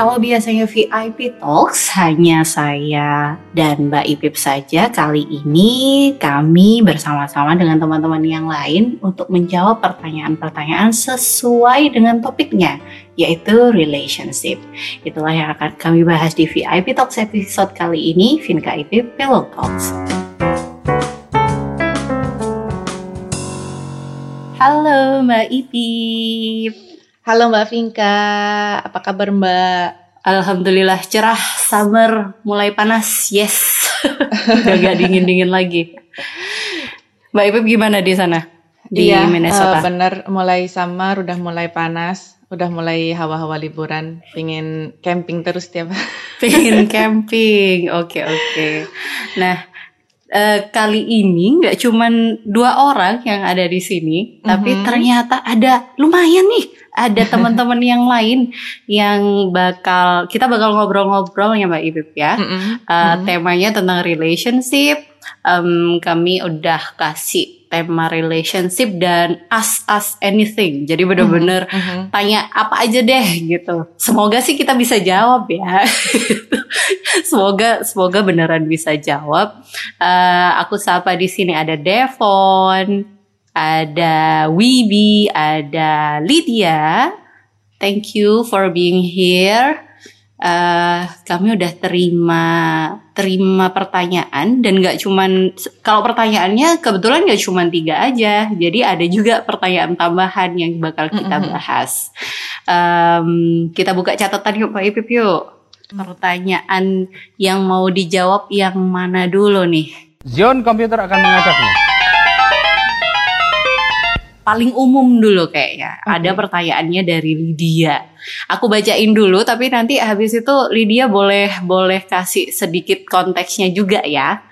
Kalau biasanya VIP Talks hanya saya dan Mbak Ipip saja, kali ini kami bersama-sama dengan teman-teman yang lain untuk menjawab pertanyaan-pertanyaan sesuai dengan topiknya, yaitu relationship. Itulah yang akan kami bahas di VIP Talks episode kali ini, Vinka Ipip Pillow Talks. Halo Mbak Ipip. Halo Mbak Vinka, apa kabar Mbak? Alhamdulillah cerah, summer mulai panas, yes. Udah gak dingin-dingin lagi. Mbak Ipip gimana di sana? Di iya, Minnesota? Uh, bener, mulai summer, udah mulai panas, udah mulai hawa-hawa liburan, pingin camping terus tiap Pingin camping, oke okay, oke. Okay. Nah, uh, kali ini nggak cuman dua orang yang ada di sini, mm -hmm. tapi mhm. ternyata ada lumayan nih ada teman-teman yang lain yang bakal kita bakal ngobrol-ngobrol ya Mbak Ibib ya. Mm -hmm. uh, mm -hmm. Temanya tentang relationship. Um, kami udah kasih tema relationship dan ask us anything. Jadi bener-bener mm -hmm. tanya apa aja deh gitu. Semoga sih kita bisa jawab ya. semoga semoga beneran bisa jawab. Uh, aku sapa di sini ada Devon ada Wibi, ada Lydia. Thank you for being here. Uh, kami udah terima terima pertanyaan dan nggak cuman kalau pertanyaannya kebetulan nggak cuman tiga aja jadi ada juga pertanyaan tambahan yang bakal kita bahas um, kita buka catatan yuk Pak Ipip yuk pertanyaan yang mau dijawab yang mana dulu nih Zion Komputer akan mengajaknya paling umum dulu kayaknya. Okay. Ada pertanyaannya dari Lydia. Aku bacain dulu tapi nanti habis itu Lydia boleh boleh kasih sedikit konteksnya juga ya.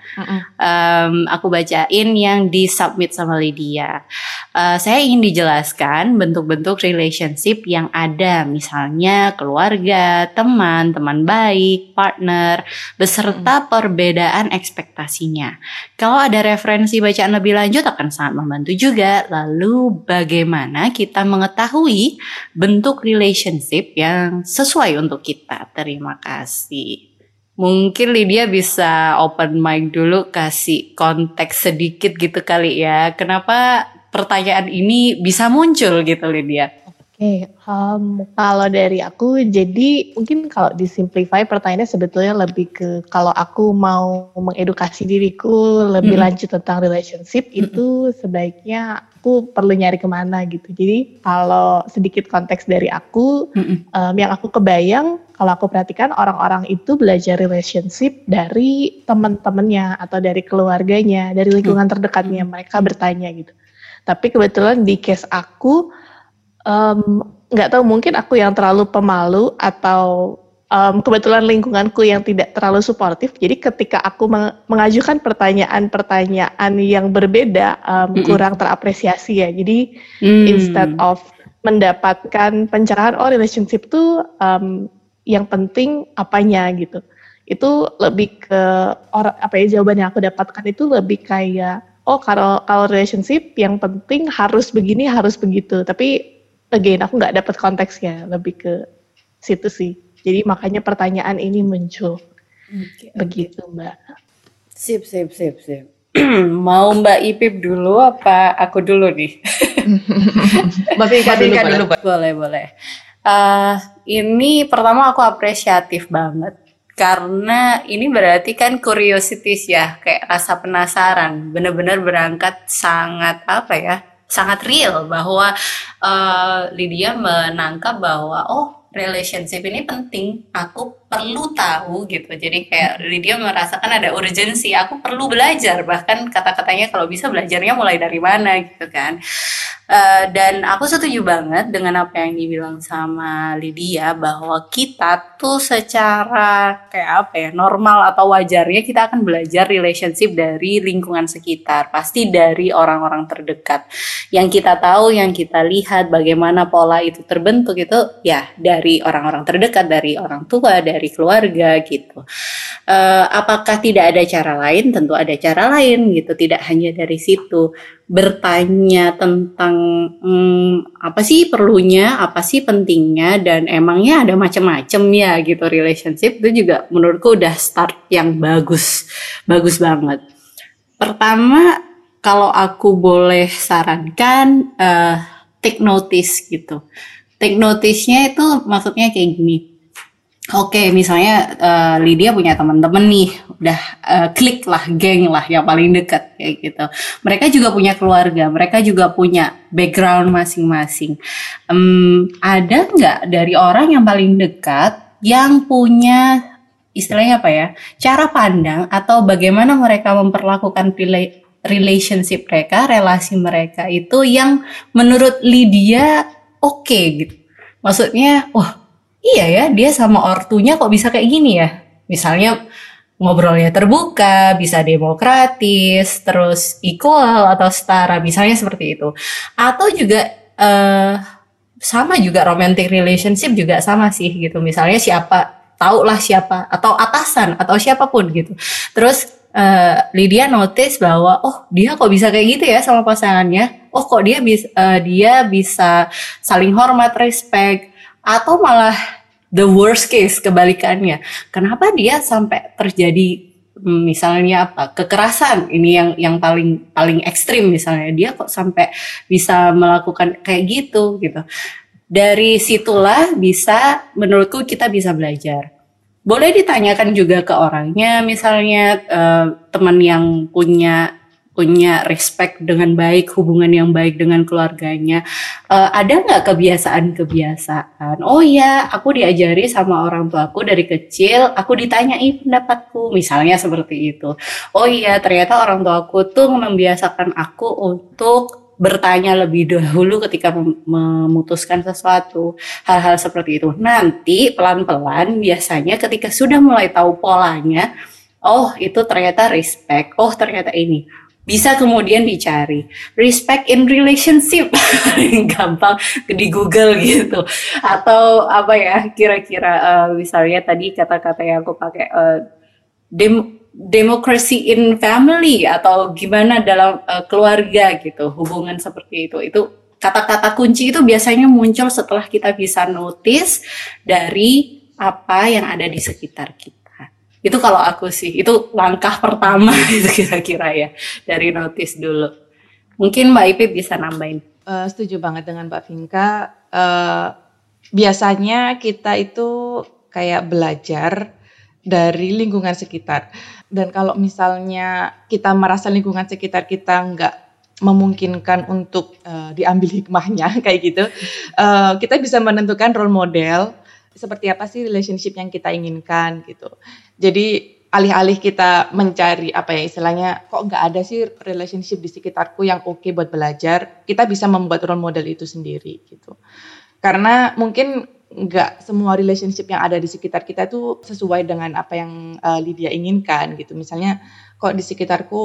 Um, aku bacain yang di submit sama Lydia. Uh, saya ingin dijelaskan bentuk-bentuk relationship yang ada, misalnya keluarga, teman, teman baik, partner, beserta mm. perbedaan ekspektasinya. Kalau ada referensi bacaan lebih lanjut akan sangat membantu juga. Lalu bagaimana kita mengetahui bentuk relationship yang sesuai untuk kita? Terima kasih. Mungkin Lydia bisa open mic dulu kasih konteks sedikit gitu kali ya. Kenapa pertanyaan ini bisa muncul gitu Lydia? Oke, okay, um, kalau dari aku, jadi mungkin kalau disimplify pertanyaannya sebetulnya lebih ke kalau aku mau mengedukasi diriku lebih mm -hmm. lanjut tentang relationship mm -hmm. itu sebaiknya aku perlu nyari ke mana gitu. Jadi kalau sedikit konteks dari aku, mm -hmm. um, yang aku kebayang kalau aku perhatikan orang-orang itu belajar relationship dari teman-temannya atau dari keluarganya, dari lingkungan mm -hmm. terdekatnya mereka bertanya gitu. Tapi kebetulan di case aku nggak um, tahu mungkin aku yang terlalu pemalu atau um, kebetulan lingkunganku yang tidak terlalu suportif. Jadi ketika aku mengajukan pertanyaan-pertanyaan yang berbeda um, mm -hmm. kurang terapresiasi ya. Jadi mm. instead of mendapatkan pencerahan oh relationship tuh um, yang penting apanya gitu. Itu lebih ke orang apa ya jawaban yang aku dapatkan itu lebih kayak oh kalau kalau relationship yang penting harus begini harus begitu. Tapi again aku nggak dapat konteksnya lebih ke situ sih. Jadi makanya pertanyaan ini muncul. Okay, begitu mbak. Sip sip sip sip. Mau mbak Ipip dulu apa aku dulu nih? Mbak Ika dulu, dulu mbak. boleh boleh. Uh, ini pertama aku apresiatif banget. Karena ini berarti kan curiosity ya kayak rasa penasaran. Bener-bener berangkat sangat apa ya sangat real bahwa uh, Lydia menangkap bahwa oh relationship ini penting. Aku perlu tahu gitu. Jadi kayak Lydia merasakan ada urgensi aku perlu belajar. Bahkan kata-katanya kalau bisa belajarnya mulai dari mana gitu kan. Uh, dan aku setuju banget dengan apa yang dibilang sama Lydia bahwa kita tuh secara kayak apa ya normal atau wajarnya kita akan belajar relationship dari lingkungan sekitar pasti dari orang-orang terdekat. Yang kita tahu yang kita lihat bagaimana pola itu terbentuk itu ya dari orang-orang terdekat dari orang tua dari dari keluarga gitu. Uh, apakah tidak ada cara lain? Tentu ada cara lain gitu. Tidak hanya dari situ bertanya tentang hmm, apa sih perlunya, apa sih pentingnya, dan emangnya ada macam-macam ya gitu relationship itu juga menurutku udah start yang bagus, bagus banget. Pertama kalau aku boleh sarankan uh, take notice gitu. Take notice-nya itu maksudnya kayak gini Oke, misalnya uh, Lydia punya teman-teman nih, udah uh, klik lah, geng lah yang paling dekat kayak gitu. Mereka juga punya keluarga, mereka juga punya background masing-masing. Um, ada nggak dari orang yang paling dekat yang punya istilahnya apa ya, cara pandang atau bagaimana mereka memperlakukan relationship mereka, relasi mereka itu yang menurut Lydia oke okay, gitu. Maksudnya, wah iya ya dia sama ortunya kok bisa kayak gini ya misalnya ngobrolnya terbuka, bisa demokratis, terus equal atau setara, misalnya seperti itu. Atau juga uh, sama juga romantic relationship juga sama sih gitu. Misalnya siapa tahu lah siapa atau atasan atau siapa pun gitu. Terus uh, Lydia notice bahwa oh dia kok bisa kayak gitu ya sama pasangannya. Oh kok dia bisa uh, dia bisa saling hormat, respect atau malah the worst case kebalikannya. Kenapa dia sampai terjadi hmm, misalnya apa kekerasan ini yang yang paling paling ekstrim misalnya dia kok sampai bisa melakukan kayak gitu gitu. Dari situlah bisa menurutku kita bisa belajar. Boleh ditanyakan juga ke orangnya misalnya uh, teman yang punya punya respect dengan baik, hubungan yang baik dengan keluarganya. Uh, ada nggak kebiasaan-kebiasaan? Oh ya, aku diajari sama orang tuaku dari kecil, aku ditanyai pendapatku, misalnya seperti itu. Oh iya, ternyata orang tuaku tuh membiasakan aku untuk bertanya lebih dahulu ketika memutuskan sesuatu hal-hal seperti itu nanti pelan-pelan biasanya ketika sudah mulai tahu polanya oh itu ternyata respect oh ternyata ini bisa kemudian dicari. Respect in relationship. Gampang di Google gitu. Atau apa ya kira-kira uh, misalnya tadi kata-kata yang aku pakai uh, dem democracy in family atau gimana dalam uh, keluarga gitu. Hubungan seperti itu. Itu kata-kata kunci itu biasanya muncul setelah kita bisa notice dari apa yang ada di sekitar kita itu kalau aku sih, itu langkah pertama itu kira-kira ya dari notice dulu. Mungkin Mbak Ipi bisa nambahin. Uh, setuju banget dengan Mbak Vinka. Uh, biasanya kita itu kayak belajar dari lingkungan sekitar. Dan kalau misalnya kita merasa lingkungan sekitar kita nggak memungkinkan untuk uh, diambil hikmahnya kayak gitu, uh, kita bisa menentukan role model seperti apa sih relationship yang kita inginkan gitu. Jadi alih-alih kita mencari apa ya istilahnya kok nggak ada sih relationship di sekitarku yang oke okay buat belajar, kita bisa membuat role model itu sendiri gitu. Karena mungkin nggak semua relationship yang ada di sekitar kita itu sesuai dengan apa yang uh, Lydia inginkan gitu. Misalnya kok di sekitarku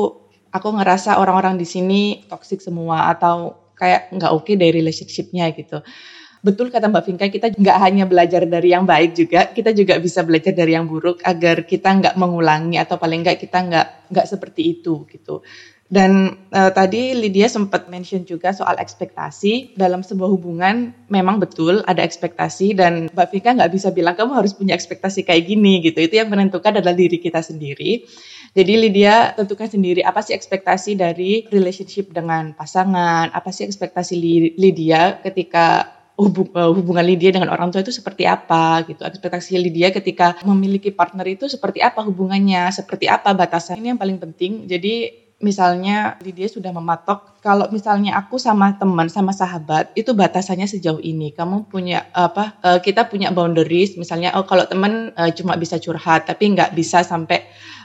aku ngerasa orang-orang di sini toxic semua atau kayak nggak oke okay dari relationshipnya gitu betul kata Mbak Vinka, kita nggak hanya belajar dari yang baik juga, kita juga bisa belajar dari yang buruk agar kita nggak mengulangi atau paling nggak kita nggak nggak seperti itu gitu. Dan uh, tadi Lydia sempat mention juga soal ekspektasi dalam sebuah hubungan memang betul ada ekspektasi dan Mbak Vika nggak bisa bilang kamu harus punya ekspektasi kayak gini gitu. Itu yang menentukan adalah diri kita sendiri. Jadi Lydia tentukan sendiri apa sih ekspektasi dari relationship dengan pasangan, apa sih ekspektasi Lydia ketika Eh, hubungan Lydia dengan orang tua itu seperti apa gitu. Ekspektasi Lydia ketika memiliki partner itu seperti apa hubungannya, seperti apa batasan. Ini yang paling penting. Jadi misalnya Lydia sudah mematok kalau misalnya aku sama teman sama sahabat itu batasannya sejauh ini kamu punya apa uh, kita punya boundaries misalnya oh kalau teman uh, cuma bisa curhat tapi nggak bisa sampai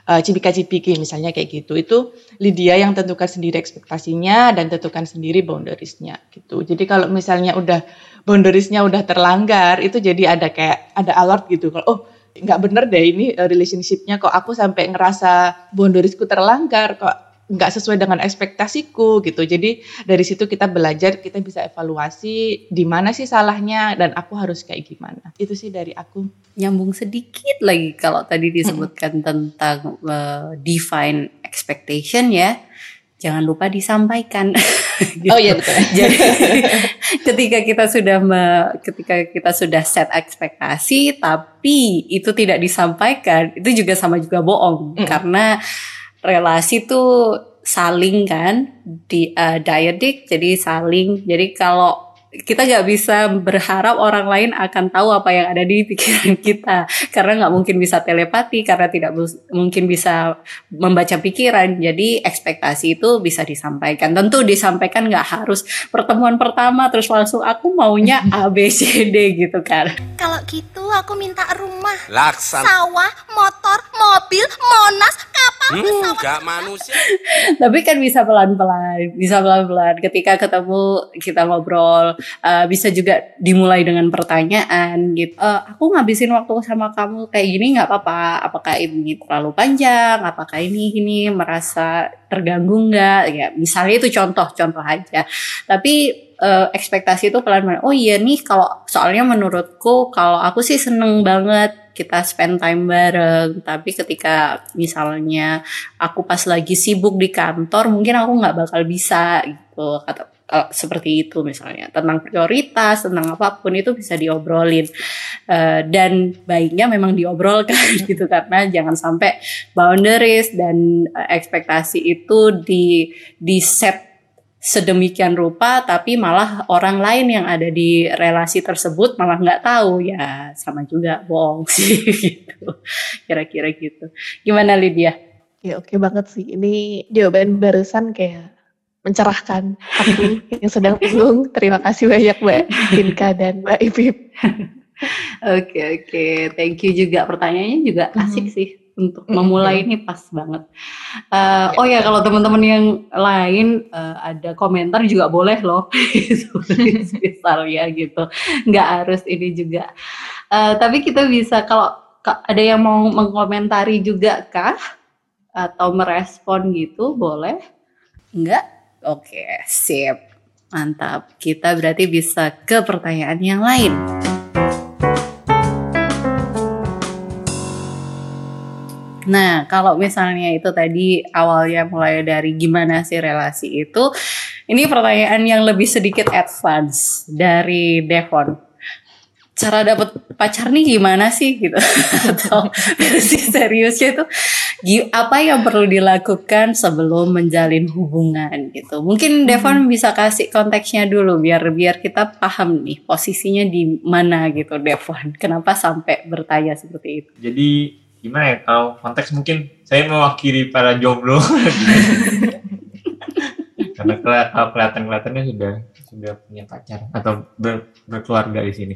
uh, cipika-cipiki misalnya kayak gitu. Itu Lydia yang tentukan sendiri ekspektasinya dan tentukan sendiri boundariesnya gitu. Jadi kalau misalnya udah boundariesnya udah terlanggar itu jadi ada kayak ada alert gitu kalau oh nggak bener deh ini eh, relationshipnya kok aku sampai ngerasa boundariesku terlanggar kok nggak sesuai dengan ekspektasiku gitu. Jadi dari situ kita belajar, kita bisa evaluasi di mana sih salahnya dan aku harus kayak gimana. Itu sih dari aku. Nyambung sedikit lagi kalau tadi disebutkan tentang uh, define expectation ya. Jangan lupa disampaikan. gitu. Oh iya betul. Jadi ketika kita sudah me, ketika kita sudah set ekspektasi tapi itu tidak disampaikan, itu juga sama juga bohong mm. karena relasi tuh saling kan di uh, diedik jadi saling. Jadi kalau kita nggak bisa berharap orang lain akan tahu apa yang ada di pikiran kita. Karena nggak mungkin bisa telepati karena tidak mungkin bisa membaca pikiran. Jadi ekspektasi itu bisa disampaikan. Tentu disampaikan nggak harus pertemuan pertama terus langsung aku maunya A B C D gitu kan. Kalau gitu aku minta rumah Laksan. sawah motor mobil monas kapal hmm, pesawat manusia. Tapi kan bisa pelan pelan bisa pelan pelan ketika ketemu kita ngobrol uh, bisa juga dimulai dengan pertanyaan gitu. Uh, aku ngabisin waktu sama kamu kayak gini nggak apa-apa. Apakah ini terlalu panjang? Apakah ini ini merasa terganggu nggak? Ya misalnya itu contoh-contoh aja. Tapi uh, ekspektasi itu pelan-pelan. Oh iya nih kalau soalnya menurutku kalau aku sih seneng banget kita spend time bareng. Tapi ketika misalnya aku pas lagi sibuk di kantor, mungkin aku nggak bakal bisa gitu. Kata uh, seperti itu misalnya. Tentang prioritas tentang apa pun itu bisa diobrolin. Uh, dan baiknya memang diobrolkan gitu karena jangan sampai boundaries dan uh, ekspektasi itu di di set sedemikian rupa tapi malah orang lain yang ada di relasi tersebut malah nggak tahu. Ya sama juga bohong sih gitu. Kira-kira gitu. Gimana Lydia? Ya oke okay banget sih. Ini jawaban barusan kayak mencerahkan aku yang sedang bingung. Terima kasih banyak Mbak Inka dan Mbak Ipip. Oke oke, thank you juga pertanyaannya juga mhm. asik mm -hmm. sih untuk memulai ini pas banget. Uh, oh ya kalau teman-teman yang lain uh, ada komentar juga boleh loh, misalnya gitu, nggak harus ini juga. Uh, tapi kita bisa kalau ada yang mau mengkomentari juga kah atau merespon gitu boleh? Enggak? Oke, sip. Mantap. Kita berarti bisa ke pertanyaan yang lain. Nah, kalau misalnya itu tadi awalnya mulai dari gimana sih relasi itu, ini pertanyaan yang lebih sedikit advance dari Devon cara dapat pacar nih gimana sih gitu. Atau versi seriusnya itu apa yang perlu dilakukan sebelum menjalin hubungan gitu. Mungkin Devon hmm. bisa kasih konteksnya dulu biar biar kita paham nih posisinya di mana gitu Devon. Kenapa sampai bertanya seperti itu? Jadi gimana ya kalau konteks mungkin saya mewakili para jomblo. Karena kalau kelihatan kelihatannya sudah sudah punya pacar atau ber, berkeluarga di sini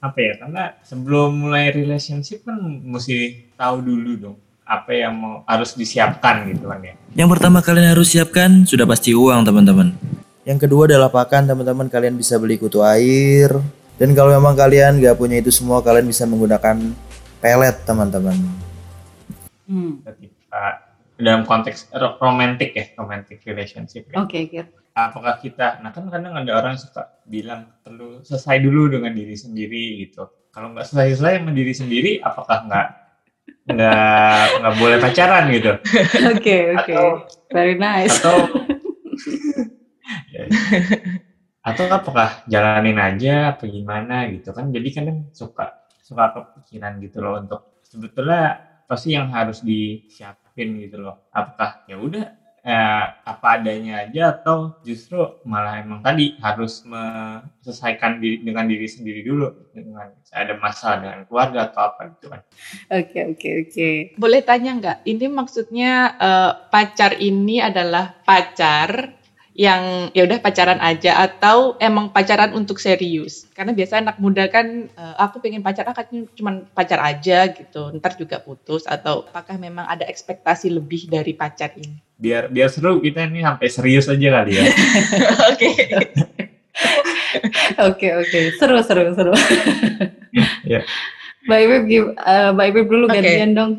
apa ya karena sebelum mulai relationship kan mesti tahu dulu dong apa yang mau harus disiapkan gitu kan ya. Yang pertama kalian harus siapkan sudah pasti uang teman-teman. Yang kedua adalah pakan teman-teman kalian bisa beli kutu air dan kalau memang kalian gak punya itu semua kalian bisa menggunakan pelet teman-teman. Hmm. dalam konteks romantic ya romantic relationship. Ya. Oke, okay, apakah kita nah kan kadang ada orang suka bilang perlu selesai dulu dengan diri sendiri gitu. Kalau nggak selesai selesai dengan diri sendiri apakah nggak nggak nggak boleh pacaran gitu? Oke okay, oke. Okay. very nice. atau ya, atau apakah jalanin aja apa gimana gitu kan? Jadi kan suka suka kepikiran gitu loh untuk sebetulnya pasti yang harus disiapin gitu loh. Apakah ya udah eh, apa adanya aja atau justru malah emang tadi harus menyelesaikan diri, dengan diri sendiri dulu dengan ada masalah dengan keluarga atau apa gitu kan. Oke oke oke. Boleh tanya nggak? Ini maksudnya uh, pacar ini adalah pacar yang ya udah pacaran aja atau emang pacaran untuk serius karena biasa anak muda kan uh, aku pengen pacaran kan cuma pacar aja gitu ntar juga putus atau apakah memang ada ekspektasi lebih dari pacar ini biar biar seru kita ini sampai serius aja kali ya oke oke oke seru seru seru ya Mbak Ibu, uh, Mbak Ibu dulu okay. gantian dong.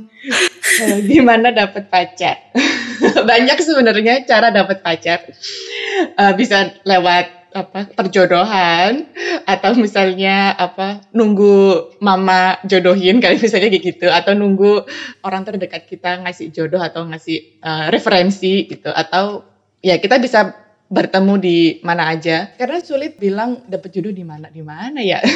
Gimana dapat pacar? Banyak sebenarnya cara dapat pacar. Uh, bisa lewat apa perjodohan atau misalnya apa nunggu mama jodohin kali misalnya kayak gitu atau nunggu orang terdekat kita ngasih jodoh atau ngasih uh, referensi gitu atau ya kita bisa bertemu di mana aja. Karena sulit bilang dapat jodoh di mana di mana ya.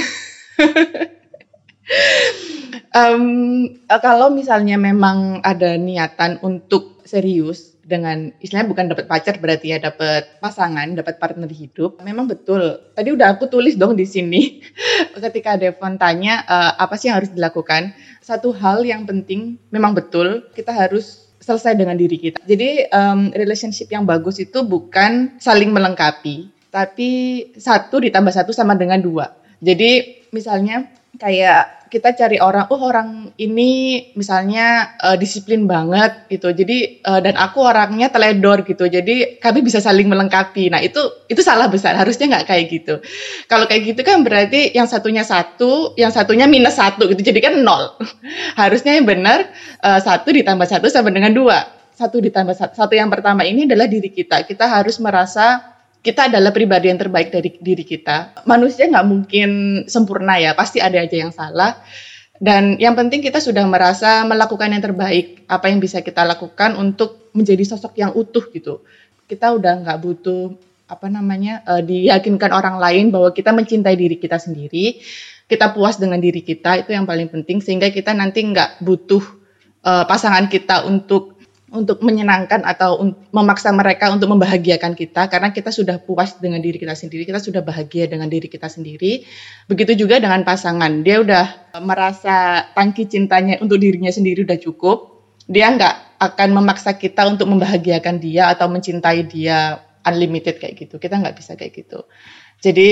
Um, kalau misalnya memang ada niatan untuk serius dengan istilahnya bukan dapat pacar berarti ya dapat pasangan, dapat partner hidup. Memang betul. Tadi udah aku tulis dong di sini. Ketika Devon tanya uh, apa sih yang harus dilakukan, satu hal yang penting memang betul kita harus selesai dengan diri kita. Jadi um, relationship yang bagus itu bukan saling melengkapi, tapi satu ditambah satu sama dengan dua. Jadi misalnya kayak kita cari orang, oh orang ini misalnya uh, disiplin banget gitu. Jadi uh, dan aku orangnya teledor gitu. Jadi kami bisa saling melengkapi. Nah itu itu salah besar. Harusnya nggak kayak gitu. Kalau kayak gitu kan berarti yang satunya satu, yang satunya minus satu gitu. Jadi kan nol. Harusnya yang benar uh, satu ditambah satu sama dengan dua. Satu ditambah satu. Satu yang pertama ini adalah diri kita. Kita harus merasa kita adalah pribadi yang terbaik dari diri kita. Manusia nggak mungkin sempurna ya, pasti ada aja yang salah. Dan yang penting kita sudah merasa melakukan yang terbaik, apa yang bisa kita lakukan untuk menjadi sosok yang utuh gitu. Kita udah nggak butuh apa namanya uh, diyakinkan orang lain bahwa kita mencintai diri kita sendiri, kita puas dengan diri kita itu yang paling penting sehingga kita nanti nggak butuh uh, pasangan kita untuk untuk menyenangkan atau memaksa mereka untuk membahagiakan kita karena kita sudah puas dengan diri kita sendiri, kita sudah bahagia dengan diri kita sendiri. Begitu juga dengan pasangan, dia udah merasa tangki cintanya untuk dirinya sendiri udah cukup. Dia nggak akan memaksa kita untuk membahagiakan dia atau mencintai dia unlimited kayak gitu. Kita nggak bisa kayak gitu. Jadi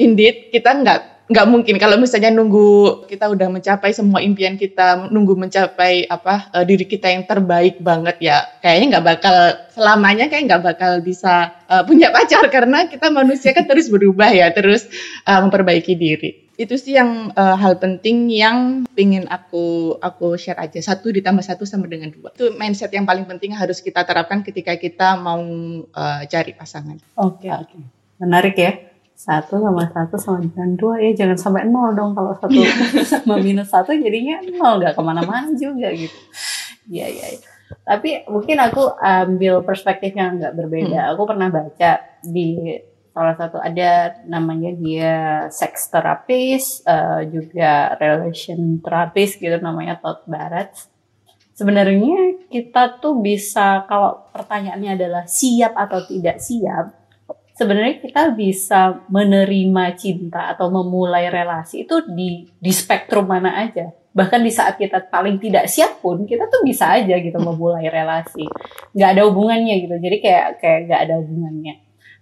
indeed kita nggak nggak mungkin. Kalau misalnya nunggu kita udah mencapai semua impian kita nunggu mencapai apa uh, diri kita yang terbaik banget ya kayaknya nggak bakal selamanya kayak nggak bakal bisa uh, punya pacar. Karena kita manusia kan terus berubah ya terus uh, memperbaiki diri. Itu sih yang uh, hal penting yang ingin aku aku share aja. Satu ditambah satu sama dengan dua. Itu mindset yang paling penting harus kita terapkan ketika kita mau uh, cari pasangan. Oke okay, oke. Okay. menarik ya satu sama satu sama dengan dua. Ya jangan sampai nol dong. Kalau satu sama minus satu jadinya nol. Nggak ke mana-mana juga gitu. Ya ya tapi mungkin aku ambil perspektif yang nggak berbeda. Hmm. aku pernah baca di salah satu ada namanya dia sex therapist uh, juga relation therapist gitu namanya Todd Barrett. Sebenarnya kita tuh bisa kalau pertanyaannya adalah siap atau tidak siap sebenarnya kita bisa menerima cinta atau memulai relasi itu di di spektrum mana aja. Bahkan di saat kita paling tidak siap pun kita tuh bisa aja gitu memulai relasi. Nggak ada hubungannya gitu. Jadi kayak kayak nggak ada hubungannya.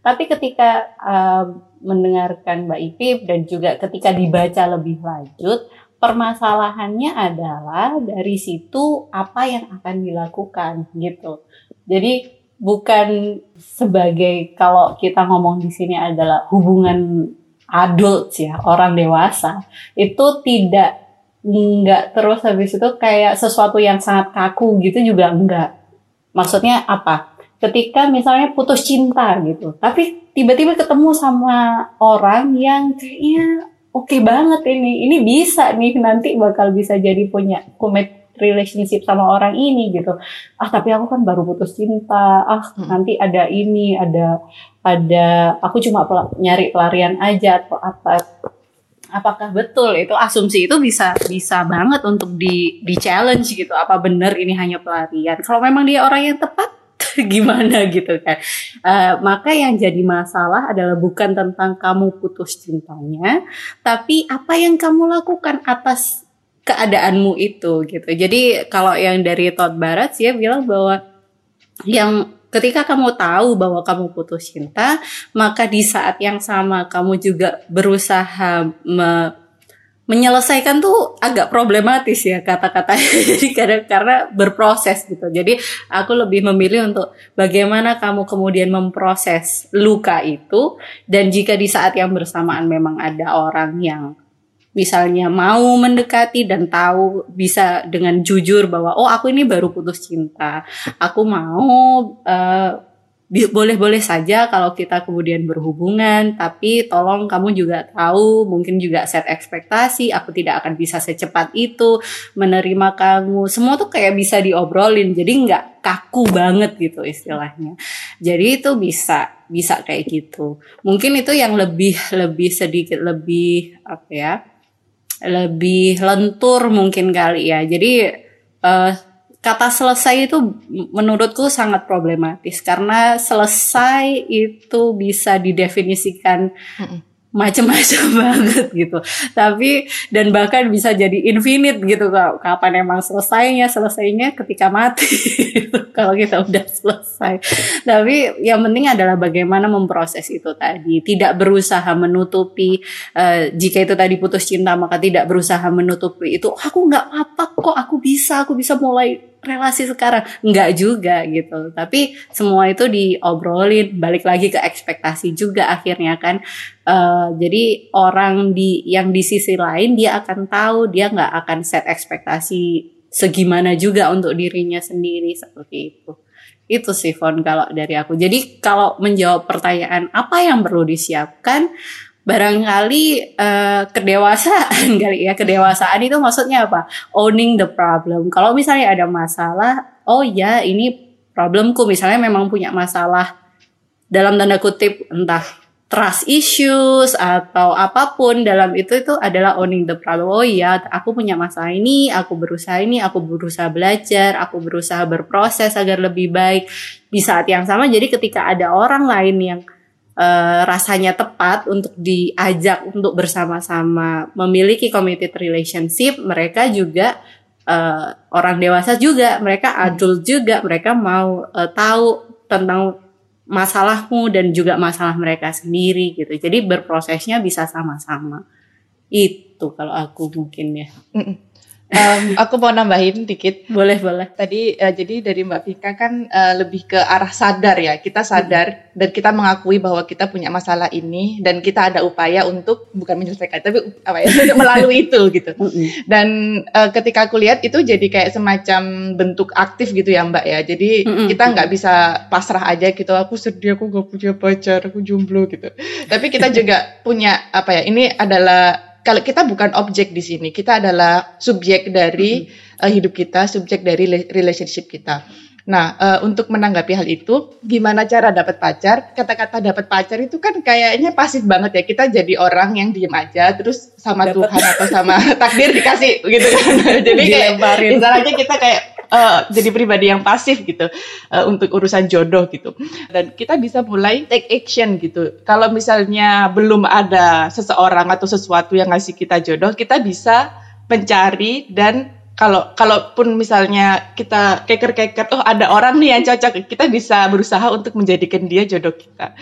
Tapi ketika um, mendengarkan Mbak Ipip dan juga ketika dibaca lebih lanjut permasalahannya adalah dari situ apa yang akan dilakukan gitu. Jadi bukan sebagai kalau kita ngomong di sini adalah hubungan adult ya orang dewasa. Itu tidak nggak terus habis itu kayak sesuatu yang sangat kaku gitu juga enggak maksudnya apa? Ketika misalnya putus cinta gitu tapi tiba-tiba ketemu sama orang yang kayaknya oke okay banget ini. Ini bisa nih nanti bakal bisa jadi punya komit relationship sama orang ini gitu. Ah tapi aku kan baru putus cinta. Ah hmm. nanti ada ini ada ada aku cuma pel nyari pelarian aja atau apa. Apakah betul itu? Asumsi itu bisa bisa banget untuk di di challenge gitu. Apa benar ini hanya pelarian? Kalau memang dia orang yang tepat gimana gitu kan? Uh, maka yang jadi masalah adalah bukan tentang kamu putus cintanya tapi apa yang kamu lakukan atas keadaanmu itu gitu. Jadi kalau yang dari Todd Barat sih bilang bahwa yang ketika kamu tahu bahwa kamu putus cinta, maka di saat yang sama kamu juga berusaha me menyelesaikan tuh agak problematis ya kata-kata jadi karena karena berproses gitu jadi aku lebih memilih untuk bagaimana kamu kemudian memproses luka itu dan jika di saat yang bersamaan memang ada orang yang misalnya mau mendekati dan tahu bisa dengan jujur bahwa oh aku ini baru putus cinta, aku mau uh, boleh-boleh saja kalau kita kemudian berhubungan, tapi tolong kamu juga tahu, mungkin juga set ekspektasi, aku tidak akan bisa secepat itu menerima kamu. Semua tuh kayak bisa diobrolin, jadi nggak kaku banget gitu istilahnya. Jadi itu bisa bisa kayak gitu. Mungkin itu yang lebih lebih sedikit lebih apa ya? Lebih lentur mungkin kali ya. Jadi uh, kata selesai itu menurutku sangat problematis karena selesai itu bisa didefinisikan macam-macam banget gitu. Tapi dan bahkan bisa jadi infinite gitu kapan emang selesainya selesainya ketika mati kalau kita udah selesai. Tapi yang penting adalah bagaimana memproses itu tadi. Tidak berusaha menutupi uh, jika itu tadi putus cinta maka tidak berusaha menutupi itu. Aku nggak apa kok aku bisa aku bisa mulai relasi sekarang? Nggak juga gitu. Tapi semua itu diobrolin balik lagi ke ekspektasi juga akhirnya kan. Uh, jadi orang di yang di sisi lain dia akan tahu dia nggak akan set ekspektasi segimana juga untuk dirinya sendiri seperti itu. Itu sih Fon kalau dari aku. Jadi kalau menjawab pertanyaan apa yang perlu disiapkan barangkali uh, kedewasaan kali ya kedewasaan itu maksudnya apa? Owning the problem. Kalau misalnya ada masalah oh ya ini problemku. Misalnya memang punya masalah dalam tanda kutip entah trust issues atau apa pun dalam itu itu adalah owning the problem. Oh ya aku punya masalah ini aku berusaha ini aku berusaha belajar aku berusaha berproses agar lebih baik. Di saat yang sama jadi ketika ada orang lain yang uh, rasanya tepat untuk diajak untuk bersama-sama memiliki committed relationship, mereka juga uh, orang dewasa juga, mereka hmm. adult juga, mereka mau uh, tahu tentang masalahmu dan juga masalah mereka sendiri gitu. Jadi berprosesnya bisa sama-sama. Itu kalau aku mungkin ya. Um, aku mau nambahin dikit. Boleh, boleh. Tadi uh, jadi dari Mbak Vika kan uh, lebih ke arah sadar ya. Kita sadar hmm. dan kita mengakui bahwa kita punya masalah ini dan kita ada upaya untuk bukan menyelesaikan tapi apa ya melalui itu gitu. Hmm. Dan uh, ketika aku lihat itu jadi kayak semacam bentuk aktif gitu ya Mbak ya. Jadi hmm. kita nggak bisa pasrah aja gitu. Aku sedih, aku gak punya pacar, aku jomblo gitu. Tapi kita juga punya apa ya? Ini adalah kalau kita bukan objek di sini, kita adalah subjek dari uh, hidup kita, subjek dari relationship kita. Nah, uh, untuk menanggapi hal itu, gimana cara dapat pacar? Kata-kata dapat pacar itu kan kayaknya pasif banget ya. Kita jadi orang yang diem aja, terus sama dapet. Tuhan atau sama takdir dikasih gitu kan. jadi kayak misalnya kita kayak uh, jadi pribadi yang pasif gitu uh, untuk urusan jodoh gitu. Dan kita bisa mulai take action gitu. Kalau misalnya belum ada seseorang atau sesuatu yang ngasih kita jodoh, kita bisa mencari dan kalau kalaupun misalnya kita keker-keker, oh ada orang nih yang cocok, kita bisa berusaha untuk menjadikan dia jodoh kita.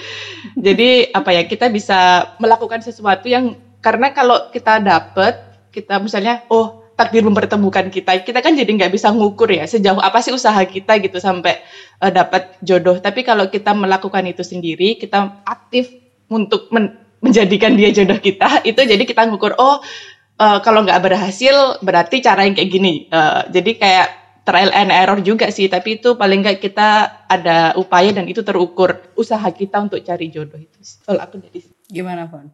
Jadi apa ya kita bisa melakukan sesuatu yang karena kalau kita dapet kita misalnya oh takdir mempertemukan kita. Kita kan jadi nggak bisa ngukur ya sejauh apa sih usaha kita gitu sampai uh, dapat jodoh. Tapi kalau kita melakukan itu sendiri, kita aktif untuk men menjadikan dia jodoh kita, itu jadi kita ngukur oh uh, kalau nggak berhasil berarti cara yang kayak gini. Uh, jadi kayak trial and error juga sih, tapi itu paling nggak kita ada upaya dan itu terukur usaha kita untuk cari jodoh itu. Kalau aku dari gimana, Fon?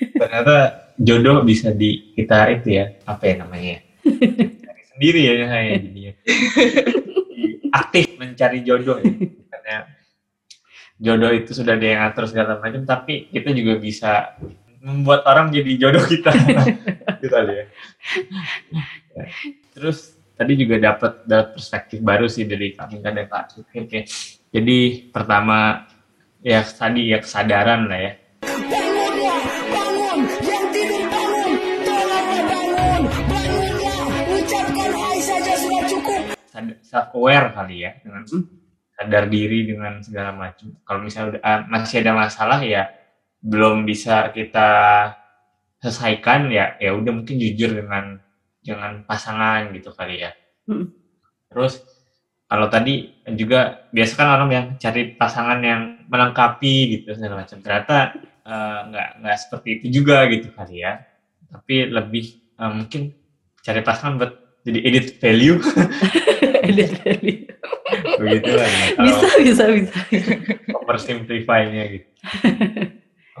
Ternyata jodoh bisa di kita itu ya, apa ya namanya? Sendiri ya saya jadinya aktif mencari jodoh ya. karena jodoh itu sudah ada yang atur segala macam tapi kita juga bisa membuat orang jadi jodoh kita gitu ya. terus tadi juga dapat dapat perspektif baru sih dari kami kan Pak Oke. Jadi pertama ya tadi ya kesadaran lah ya self aware kali ya dengan hmm. sadar diri dengan segala macam. Kalau misalnya udah uh, masih ada masalah ya belum bisa kita selesaikan ya ya udah mungkin jujur dengan dengan pasangan gitu kali ya. Hmm. Terus kalau tadi juga biasa kan orang yang cari pasangan yang melengkapi gitu segala macam. Ternyata uh, nggak nggak seperti itu juga gitu kali ya. tapi lebih uh, mungkin cari pasangan buat jadi edit value. Edit value. Begitu lah ya, bisa bisa bisa. Oversimplify-nya gitu.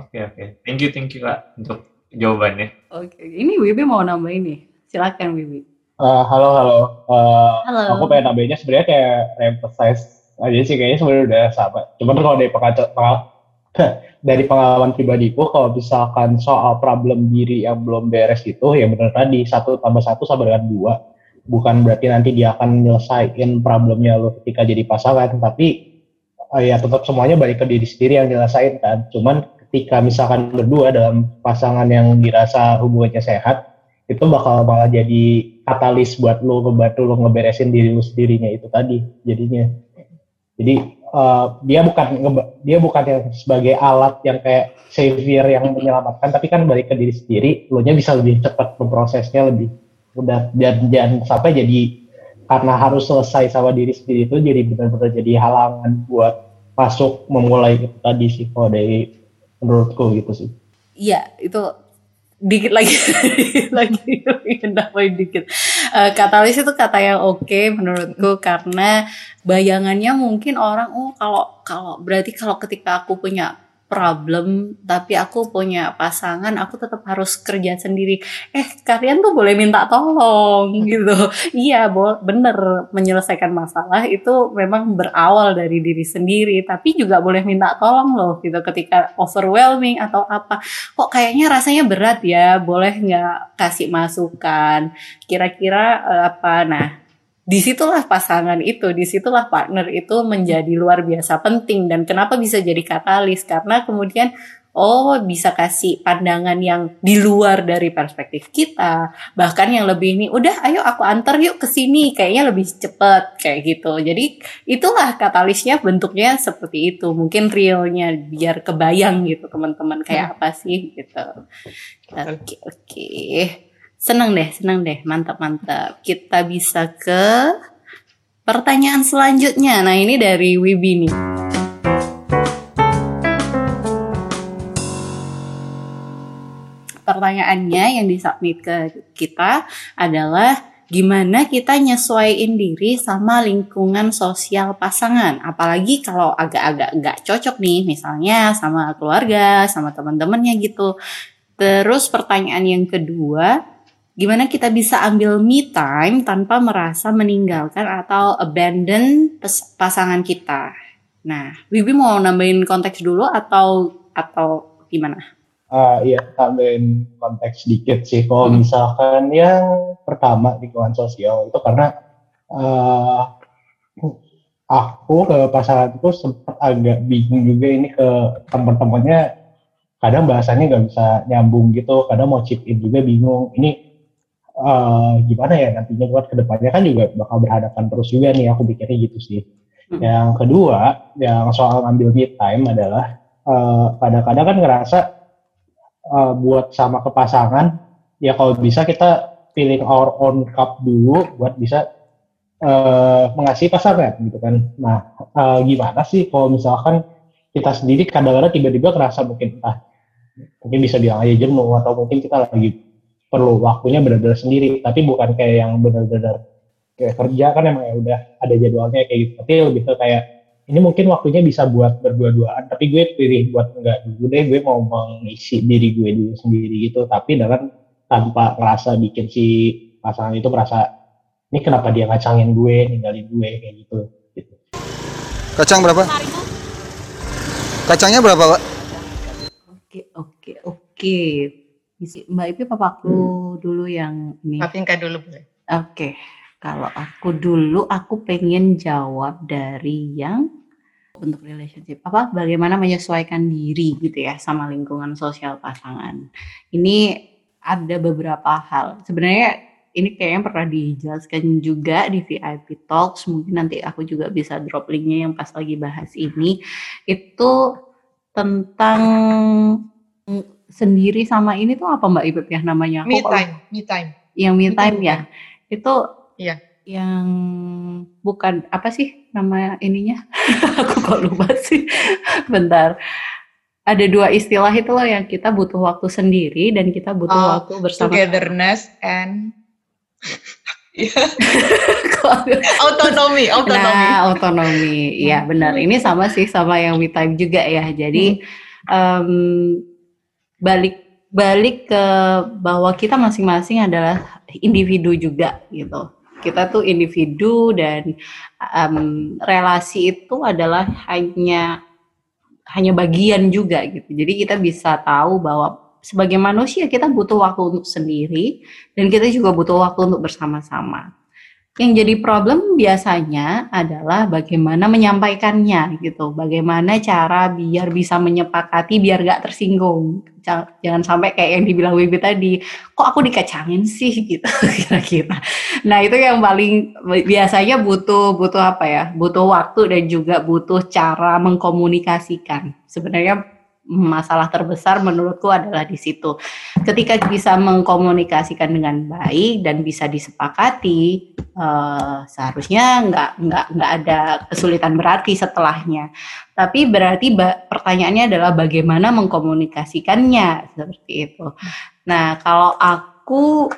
Oke oke. Okay, okay. thank you thank you kak untuk jawabannya. Oke okay. ini Wibi mau nambah ini silakan Wibi. Uh, halo halo. Uh, halo. aku pengen nambahinnya sebenarnya kayak emphasize aja sih kayaknya sebenarnya udah sama. Cuman kalau dari pengalaman dari pengalaman pribadiku kalau misalkan soal problem diri yang belum beres itu ya benar tadi satu tambah satu sama dengan dua. Bukan berarti nanti dia akan nyelesain problemnya lo ketika jadi pasangan tapi uh, ya tetap semuanya balik ke diri sendiri yang nyelesain kan. Cuman ketika misalkan berdua dalam pasangan yang dirasa hubungannya sehat itu bakal malah jadi katalis buat lo ngebantu lo ngeberesin diri lo sendirinya itu tadi jadinya. Jadi uh, dia bukan dia bukan yang sebagai alat yang kayak savior yang menyelamatkan tapi kan balik ke diri sendiri lo nya bisa lebih cepat memprosesnya lebih mudah dan jangan sampai jadi karena harus selesai sama diri sendiri itu jadi benar-benar jadi halangan buat masuk memulai itu tadi sih kalau dari menurutku gitu sih iya itu dikit lagi lagi nambahin dikit uh, katalis itu kata yang oke okay menurutku karena bayangannya mungkin orang oh kalau kalau berarti kalau ketika aku punya problem tapi aku punya pasangan aku tetap harus kerja sendiri. Eh kalian tuh boleh minta tolong gitu. Iya bo bener menyelesaikan masalah itu memang berawal dari diri sendiri tapi juga boleh minta tolong loh gitu ketika overwhelming atau apa. Kok kayaknya rasanya berat ya boleh nggak kasih masukan? Kira-kira uh, apa? Nah di situlah pasangan itu, di situlah partner itu menjadi luar biasa penting. Dan kenapa bisa jadi katalis? Karena kemudian oh bisa kasih pandangan yang di luar dari perspektif kita. Bahkan yang lebih ini udah ayo aku antar yuk ke sini. Kayaknya lebih cepet kayak gitu. Jadi itulah katalisnya bentuknya seperti itu. Mungkin realnya biar kebayang gitu teman-teman kayak hmm. apa sih gitu. Oke. Okay, oke. okay. Seneng deh, seneng deh, mantap mantap. Kita bisa ke pertanyaan selanjutnya. Nah ini dari Wibi nih. Pertanyaannya yang disubmit ke kita adalah gimana kita nyesuaiin diri sama lingkungan sosial pasangan apalagi kalau agak-agak nggak cocok nih misalnya sama keluarga sama teman-temannya gitu terus pertanyaan yang kedua gimana kita bisa ambil me time tanpa merasa meninggalkan atau abandon pasangan kita. Nah, Wibi mau nambahin konteks dulu atau atau gimana? Uh, iya, tambahin konteks sedikit sih. Kalau hmm. misalkan yang pertama lingkungan sosial itu karena uh, aku ke pasanganku sempat agak bingung juga ini ke teman-temannya kadang bahasanya nggak bisa nyambung gitu kadang mau chip in juga bingung ini uh, gimana ya nantinya buat ke depannya kan juga bakal berhadapan terus juga nih aku pikirnya gitu sih. Hmm. Yang kedua yang soal ngambil me time adalah kadang eh, kadang-kadang kan ngerasa uh, buat sama ke pasangan ya kalau bisa kita feeling our own cup dulu buat bisa uh, mengasihi pasangan gitu kan. Nah uh, gimana sih kalau misalkan kita sendiri kadang-kadang tiba-tiba ngerasa mungkin ah mungkin bisa bilang aja jenuh atau mungkin kita lagi perlu waktunya benar-benar sendiri. Tapi bukan kayak yang benar-benar kayak kerja kan emang ya udah ada jadwalnya kayak gitu. Tapi lebih ke kayak ini mungkin waktunya bisa buat berdua-duaan tapi gue pilih buat enggak dulu deh. Gue mau mengisi diri gue dulu sendiri gitu. Tapi dengan tanpa ngerasa bikin si pasangan itu merasa ini kenapa dia ngacangin gue ninggalin gue? kayak gitu. Gitu kacang berapa? Kacangnya berapa pak? Oke oke oke Mbak Ipi papaku hmm. dulu yang ini. Mbak Pinka dulu boleh. Oke. Okay. Kalau aku dulu aku pengen jawab dari yang untuk relationship apa bagaimana menyesuaikan diri gitu ya sama lingkungan sosial pasangan. Ini ada beberapa hal. Sebenarnya ini kayaknya pernah dijelaskan juga di VIP Talks. Mungkin nanti aku juga bisa drop linknya yang pas lagi bahas ini. Itu tentang sendiri sama ini tuh apa Mbak Ibu ya namanya? Me time, me time. Yang me time ya. Itu Iya. Yang bukan apa sih nama ininya? Aku kok lupa sih. Bentar. ada dua istilah itu loh yang kita butuh waktu sendiri dan kita butuh Oh, waktu bersama Togetherness and autonomi, autonomi. Nah, otonomi. Iya, benar. Ini sama sih sama yang me time juga ya. Jadi em, balik balik ke bahwa kita masing-masing adalah individu juga gitu. Kita tuh individu dan em, relasi itu adalah hanya hanya bagian juga gitu. Jadi kita bisa tahu bahwa sebagai manusia kita butuh waktu untuk sendiri dan kita juga butuh waktu untuk bersama-sama. Yang jadi problem biasanya adalah bagaimana menyampaikannya gitu. Bagaimana cara biar bisa menyepakati biar gak tersinggung. Ja- Jangan sampai kayak yang dibilang Wibi tadi, kok aku dikacangin sih gitu kira-kira. Nah itu yang paling biasanya butuh butuh apa ya? Butuh waktu dan juga butuh cara mengkomunikasikan. Sebenarnya masalah terbesar menurutku adalah di situ. Ketika bisa mengkomunikasikan dengan baik dan bisa disepakati, eh, seharusnya nggak nggak nggak ada kesulitan berarti setelahnya. Tapi berarti ba- pertanyaannya adalah bagaimana mengkomunikasikannya seperti itu. Nah kalau aku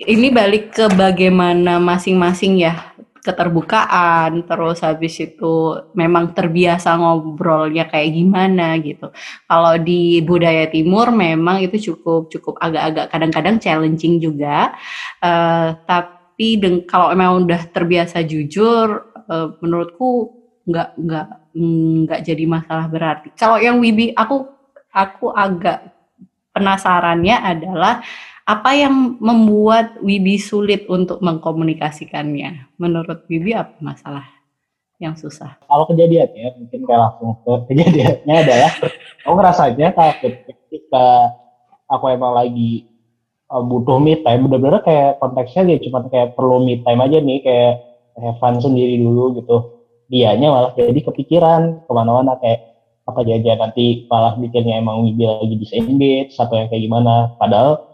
ini balik ke bagaimana masing-masing ya keterbukaan terus habis itu memang terbiasa ngobrolnya kayak gimana gitu. Kalau di budaya timur memang itu cukup cukup agak-agak kadang-kadang challenging juga. Eh, tapi kalau memang udah terbiasa jujur eh, menurutku nggak nggak nggak jadi masalah berarti. Kalau yang Wibi aku aku agak penasarannya adalah apa yang membuat Wibi sulit untuk mengkomunikasikannya? Menurut Wibi apa masalah yang susah? Kalau kejadiannya mungkin kayak langsung ke kejadiannya adalah aku ngerasanya kalau ketika aku emang lagi uh, butuh me time bener-bener kayak konteksnya dia cuma kayak perlu me time aja nih kayak have fun sendiri dulu gitu dianya malah jadi kepikiran ke mana-mana kayak apa jajan nanti malah mikirnya emang Wibi lagi disengage atau yang kayak gimana padahal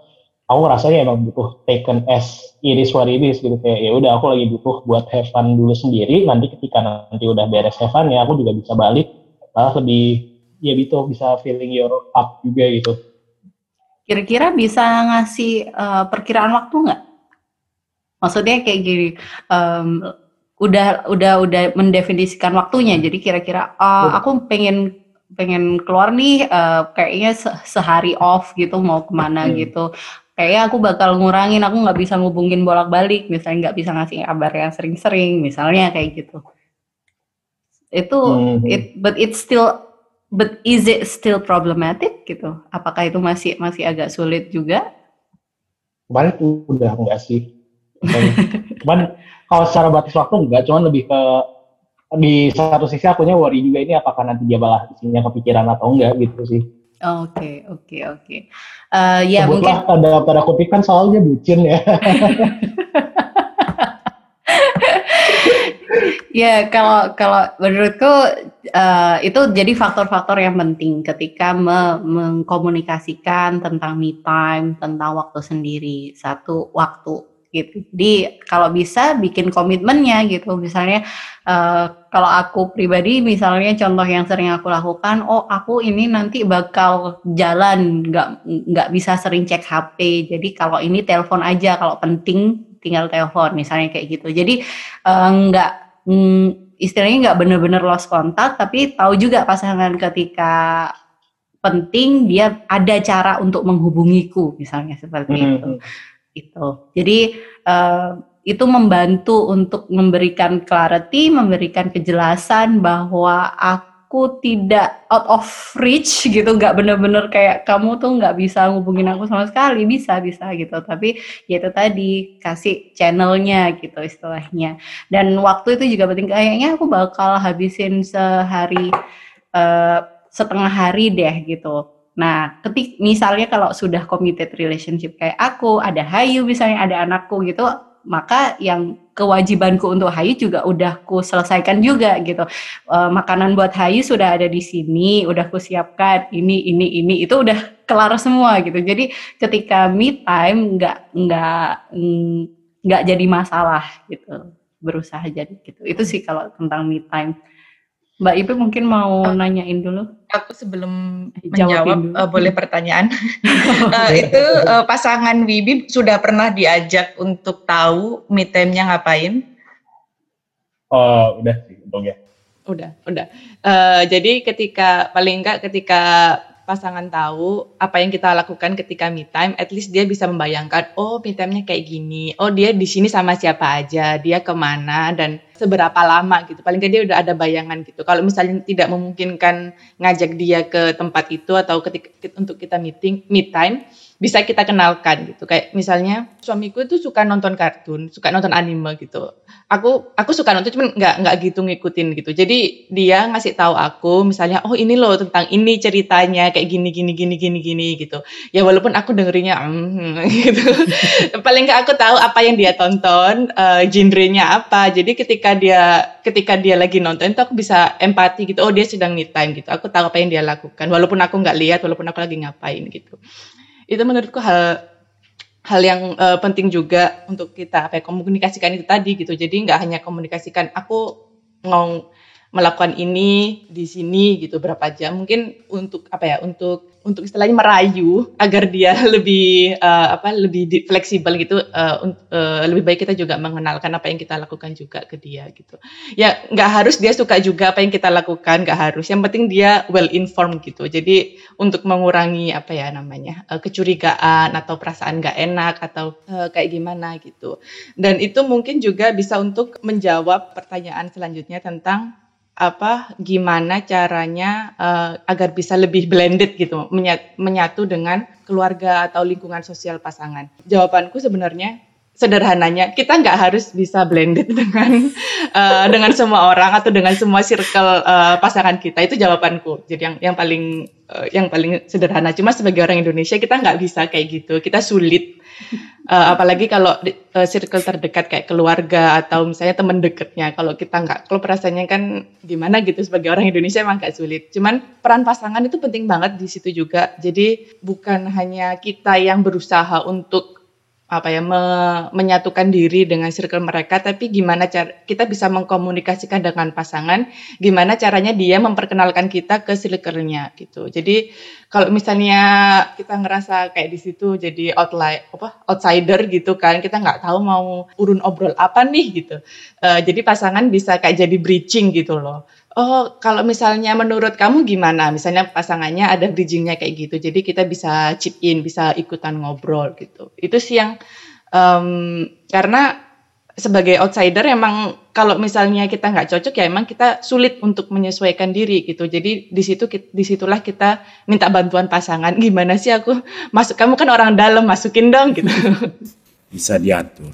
aku rasanya emang butuh taken as it is what it is gitu kayak ya udah aku lagi butuh buat have fun dulu sendiri nanti ketika nanti udah beres have fun ya aku juga bisa balik malah lebih ya gitu bisa feeling your up juga gitu Kira-kira bisa ngasih eh, perkiraan waktu nggak? Maksudnya kayak gini, em, udah udah udah mendefinisikan waktunya. Jadi kira-kira eh, aku pengen pengen keluar nih, eh, kayaknya se- sehari off gitu mau ke mana Hmm. gitu. Kayaknya aku bakal ngurangin, aku nggak bisa ngubungin bolak-balik, misalnya nggak bisa ngasih kabar yang sering-sering, misalnya kayak gitu. Itu, Hmm. it, but it's still, but is it still problematic gitu? Apakah itu masih masih agak sulit juga? kemarin udah enggak sih cuman kalau secara batas waktu enggak cuman lebih ke di satu sisi akunya worry juga ini apakah nanti dia malah isinya kepikiran atau enggak gitu sih Oke, oke, oke. Eh, ya mungkin pada pada kutip kan soalnya bucin ya. Ya kalau kalau menurutku eh, itu jadi faktor-faktor yang penting ketika me- mengkomunikasikan tentang me time, tentang waktu sendiri, satu waktu gitu. Jadi kalau bisa bikin komitmennya gitu. Misalnya eh, kalau aku pribadi misalnya contoh yang sering aku lakukan, oh aku ini nanti bakal jalan, nggak nggak bisa sering cek HP. Jadi kalau ini telepon aja, kalau penting tinggal telepon misalnya kayak gitu. Jadi eh, nggak mm, istilahnya nggak bener-bener lost kontak, tapi tahu juga pasangan ketika penting dia ada cara untuk menghubungiku misalnya seperti itu Hmm. itu. Jadi eh, itu membantu untuk memberikan clarity, memberikan kejelasan bahwa aku tidak out of reach gitu, nggak bener-bener kayak kamu tuh nggak bisa ngubungin aku sama sekali, bisa bisa gitu. Tapi ya itu tadi kasih channelnya gitu istilahnya. Dan waktu itu juga penting. Kayaknya aku bakal habisin sehari eh, setengah hari deh gitu. Nah, ketik misalnya kalau sudah committed relationship kayak aku, ada Hayu misalnya ada anakku gitu, maka yang kewajibanku untuk Hayu juga udah ku selesaikan juga gitu. Eh, makanan buat Hayu sudah ada di sini, udah ku siapkan ini ini ini itu udah kelar semua gitu. Jadi ketika me time nggak nggak nggak jadi masalah gitu. Berusaha jadi gitu. Itu sih kalau tentang me time. Mbak Ipe mungkin mau uh, nanyain dulu. Aku sebelum menjawab uh, boleh pertanyaan. uh, itu uh, pasangan Wibi sudah pernah diajak untuk tahu me time-nya ngapain? Oh, udah sih, ya. Udah, udah. Uh, jadi ketika paling enggak ketika pasangan tahu apa yang kita lakukan ketika me time, at least dia bisa membayangkan, oh me time-nya kayak gini, oh dia di sini sama siapa aja, dia ke mana dan seberapa lama gitu. Paling nggak dia udah ada bayangan gitu. Kalau misalnya tidak memungkinkan ngajak dia ke tempat itu atau ketika untuk kita meeting, me time, bisa kita kenalkan gitu. Kayak misalnya suamiku itu suka nonton kartun, suka nonton anime gitu. Aku aku suka nonton cuman nggak nggak gitu ngikutin gitu. Jadi dia ngasih tahu aku misalnya oh ini loh tentang ini ceritanya kayak gini gini gini gini gini gitu. Ya walaupun aku dengerinnya mm, gitu. Paling nggak aku tahu apa yang dia tonton, uh, genrenya apa. Jadi ketika dia ketika dia lagi nonton itu aku bisa empati gitu. Oh dia sedang me time gitu. Aku tahu apa yang dia lakukan walaupun aku nggak lihat, walaupun aku lagi ngapain gitu itu menurutku hal hal yang uh, penting juga untuk kita apa ya, komunikasikan itu tadi gitu. Jadi nggak hanya komunikasikan aku mau melakukan ini di sini gitu berapa jam. Mungkin untuk apa ya untuk untuk istilahnya merayu agar dia lebih uh, apa lebih fleksibel gitu uh, uh, lebih baik kita juga mengenalkan apa yang kita lakukan juga ke dia gitu. Ya nggak harus dia suka juga apa yang kita lakukan nggak harus. Yang penting dia well informed gitu. Jadi untuk mengurangi apa ya namanya uh, kecurigaan atau perasaan nggak enak atau uh, kayak gimana gitu. Dan itu mungkin juga bisa untuk menjawab pertanyaan selanjutnya tentang apa gimana caranya uh, agar bisa lebih blended gitu menyatu dengan keluarga atau lingkungan sosial pasangan. Jawabanku sebenarnya sederhananya kita nggak harus bisa blended dengan uh, dengan semua orang atau dengan semua circle uh, pasangan kita. Itu jawabanku. Jadi yang yang paling uh, yang paling sederhana. Cuma sebagai orang Indonesia kita nggak bisa kayak gitu. Kita sulit uh, apalagi kalau uh, circle terdekat kayak keluarga atau misalnya teman dekatnya kalau kita nggak kalau perasaannya kan gimana gitu sebagai orang Indonesia emang gak sulit. Cuman peran pasangan itu penting banget di situ juga. Jadi bukan hanya kita yang berusaha untuk apa ya me, menyatukan diri dengan circle mereka tapi gimana cara kita bisa mengkomunikasikan dengan pasangan gimana caranya dia memperkenalkan kita ke circle-nya gitu. Jadi kalau misalnya kita ngerasa kayak di situ jadi outlier apa outsider gitu kan kita nggak tahu mau urun obrol apa nih gitu. Uh, jadi pasangan bisa kayak jadi bridging gitu loh Oh, kalau misalnya menurut kamu gimana? Misalnya pasangannya ada bridgingnya kayak gitu, jadi kita bisa chip in, bisa ikutan ngobrol gitu. Itu sih yang um, karena sebagai outsider emang kalau misalnya kita nggak cocok ya emang kita sulit untuk menyesuaikan diri gitu. Jadi di situ di situlah kita minta bantuan pasangan. Gimana sih aku masuk? Kamu kan orang dalam, masukin dong gitu. Bisa diatur.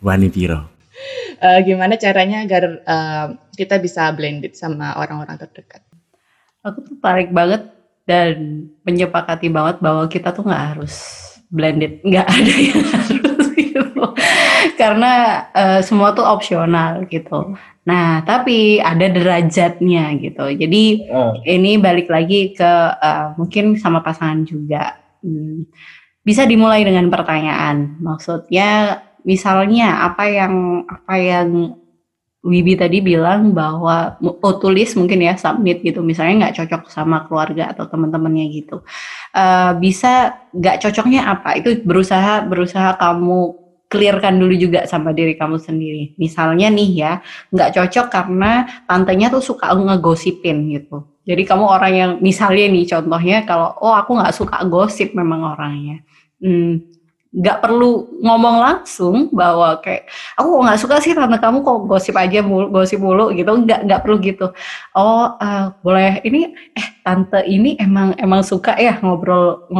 Wani Piro uh, gimana caranya agar uh, kita bisa blended sama orang-orang terdekat. Aku tuh tarik banget dan menyepakati banget bahwa kita tuh nggak harus blended, nggak ada yang harus gitu. Karena uh, semua tuh opsional gitu. Nah, tapi ada derajatnya gitu. Jadi uh. ini balik lagi ke uh, mungkin sama pasangan juga. Hmm, bisa dimulai dengan pertanyaan. Maksudnya misalnya apa yang apa yang Wibi tadi bilang bahwa oh tulis mungkin ya submit gitu. Misalnya nggak cocok sama keluarga atau teman-temannya gitu. Uh, bisa nggak cocoknya apa? Itu berusaha berusaha kamu clearkan dulu juga sama diri kamu sendiri. Misalnya nih ya nggak cocok karena tantenya tuh suka ngegosipin gitu. Jadi kamu orang yang misalnya nih contohnya kalau oh aku nggak suka gosip memang orangnya. Hmm, nggak perlu ngomong langsung bahwa kayak aku nggak suka sih tante kamu kok gosip aja mulu, gosip mulu gitu. Nggak nggak perlu gitu. Oh uh, boleh ini eh tante ini emang emang suka ya ngobrol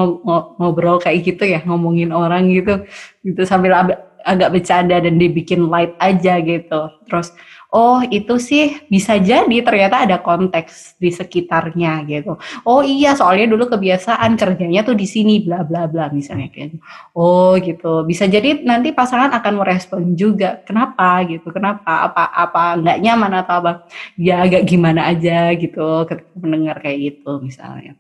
ngobrol kayak gitu ya ngomongin orang gitu. Gitu sambil agak bercanda dan dibikin light aja gitu. Terus oh itu sih bisa jadi ternyata ada konteks di sekitarnya gitu. Oh iya soalnya dulu kebiasaan kerjanya tuh di sini bla bla bla misalnya kayak gitu. Oh gitu. Bisa jadi nanti pasangan akan merespon juga. Kenapa gitu? Kenapa? Apa apa nggak nyaman atau apa? Ya agak gimana aja gitu mendengar kayak gitu misalnya.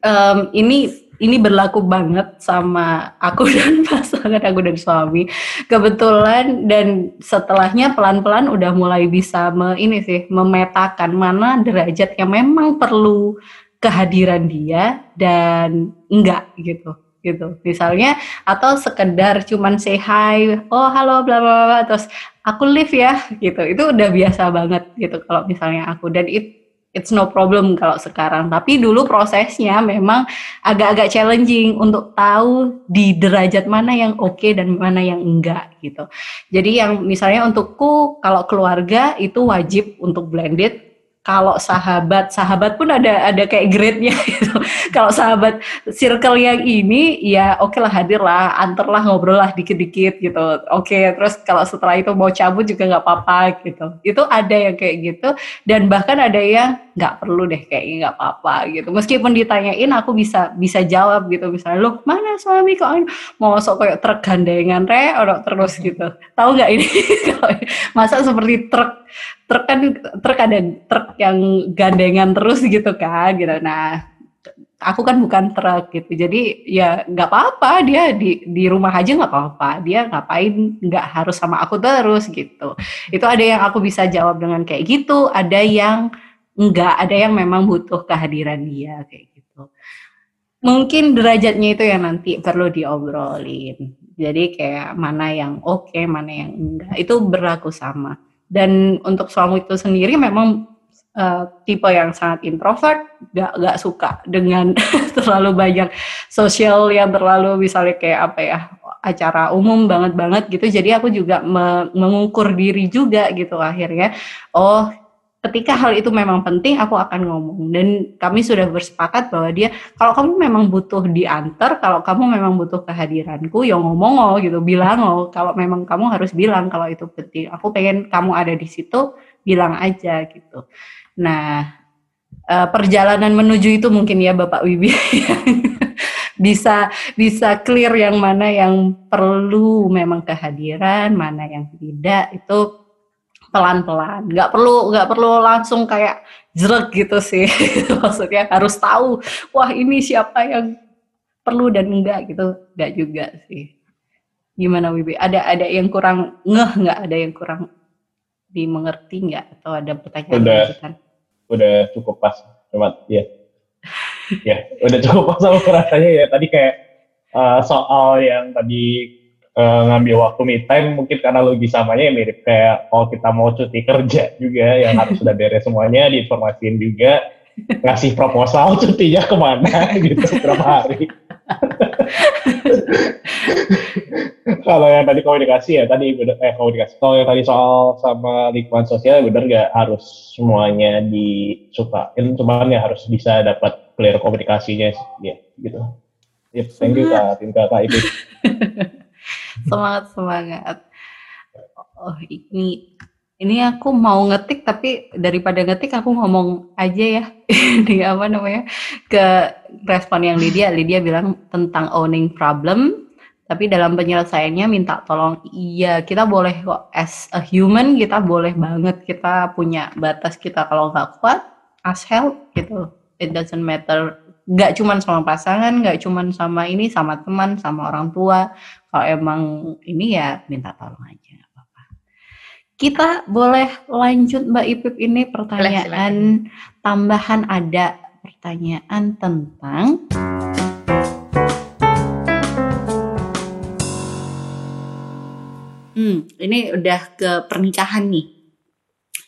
Um, ini ini berlaku banget sama aku dan pasangan aku dan suami. Kebetulan dan setelahnya pelan-pelan udah mulai bisa me, ini sih memetakan mana derajat yang memang perlu kehadiran dia dan enggak gitu gitu. Misalnya atau sekedar cuman say hi oh halo bla bla bla terus aku live ya gitu. Itu udah biasa banget gitu kalau misalnya aku. Dan it it's no problem kalau sekarang. Tapi dulu prosesnya memang agak-agak challenging untuk tahu di derajat mana yang oke okay dan mana yang enggak gitu. Jadi yang misalnya untukku kalau keluarga itu wajib untuk blended kalau sahabat sahabat pun ada ada kayak grade-nya gitu. kalau sahabat circle yang ini ya oke okay lah hadir lah, antar ngobrol lah dikit-dikit gitu. Oke, okay, terus kalau setelah itu mau cabut juga nggak apa-apa gitu. Itu ada yang kayak gitu dan bahkan ada yang nggak perlu deh kayaknya nggak apa-apa gitu. Meskipun ditanyain aku bisa bisa jawab gitu. Misalnya lu mana suami kok mau sok kayak truk gandengan re orang terus gitu. Tahu nggak ini? Masa seperti truk truk kan truk ada truk yang gandengan terus gitu kan gitu. Nah aku kan bukan truk gitu. Jadi ya nggak apa-apa dia di di rumah aja nggak apa-apa. Dia ngapain nggak harus sama aku terus gitu. Itu ada yang aku bisa jawab dengan kayak gitu. Ada yang nggak ada yang memang butuh kehadiran dia kayak gitu mungkin derajatnya itu yang nanti perlu diobrolin jadi kayak mana yang oke okay, mana yang enggak itu berlaku sama dan untuk suami itu sendiri memang uh, tipe yang sangat introvert, gak gak suka dengan terlalu banyak sosial yang terlalu misalnya kayak apa ya acara umum banget banget gitu. Jadi aku juga me mengukur diri juga gitu akhirnya. Oh ketika hal itu memang penting aku akan ngomong. Dan kami sudah bersepakat bahwa dia kalau kamu memang butuh diantar kalau kamu memang butuh kehadiranku ya ngomong oh gitu bilang oh kalau memang kamu harus bilang kalau itu penting. Aku pengen kamu ada di situ bilang aja gitu. Nah eh, perjalanan menuju itu mungkin ya Bapak Wibi. Bisa bisa clear yang mana yang perlu memang kehadiran mana yang tidak itu pelan-pelan. Nggak perlu nggak perlu langsung kayak jerek gitu sih. Maksudnya harus tahu wah ini siapa yang perlu dan enggak gitu. Nggak juga sih. Gimana Wibi? Ada ada yang kurang ngeh nggak? Ada yang kurang dimengerti nggak? Atau ada pertanyaan udah. kan? udah cukup pas. Cuma ya ya udah cukup pas sama rasanya ya. Tadi kayak uh, soal yang tadi uh, ngambil waktu me time mungkin karena logisamanya ya mirip kayak kalau kita mau cuti kerja juga yang harus sudah beres semuanya diinformasiin juga ngasih proposal cutinya ke mana gitu berapa hari. Kalau yang tadi komunikasi ya tadi eh komunikasi kalau yang tadi soal sama lingkungan sosial bener gak harus semuanya disukain cuman ya harus bisa dapat clear komunikasinya ya gitu. Yep, thank you kak Tinka kak Ibu semangat semangat. Oh ini ini aku mau ngetik tapi daripada ngetik aku ngomong aja ya. Di apa namanya? Ke respon yang Lydia. Lydia bilang tentang owning problem tapi dalam penyelesaiannya minta tolong. Iya kita boleh kok. As a human kita boleh banget. Kita punya batas kita. Kalau nggak kuat ask help gitu. It doesn't matter. Nggak cuman sama pasangan, nggak cuman sama ini, sama teman, sama orang tua. Kalau emang ini ya minta tolong aja, nggak apa-apa. Kita boleh lanjut Mbak Ipip ini pertanyaan boleh, tambahan ada pertanyaan tentang Hmm, ini udah ke pernikahan nih.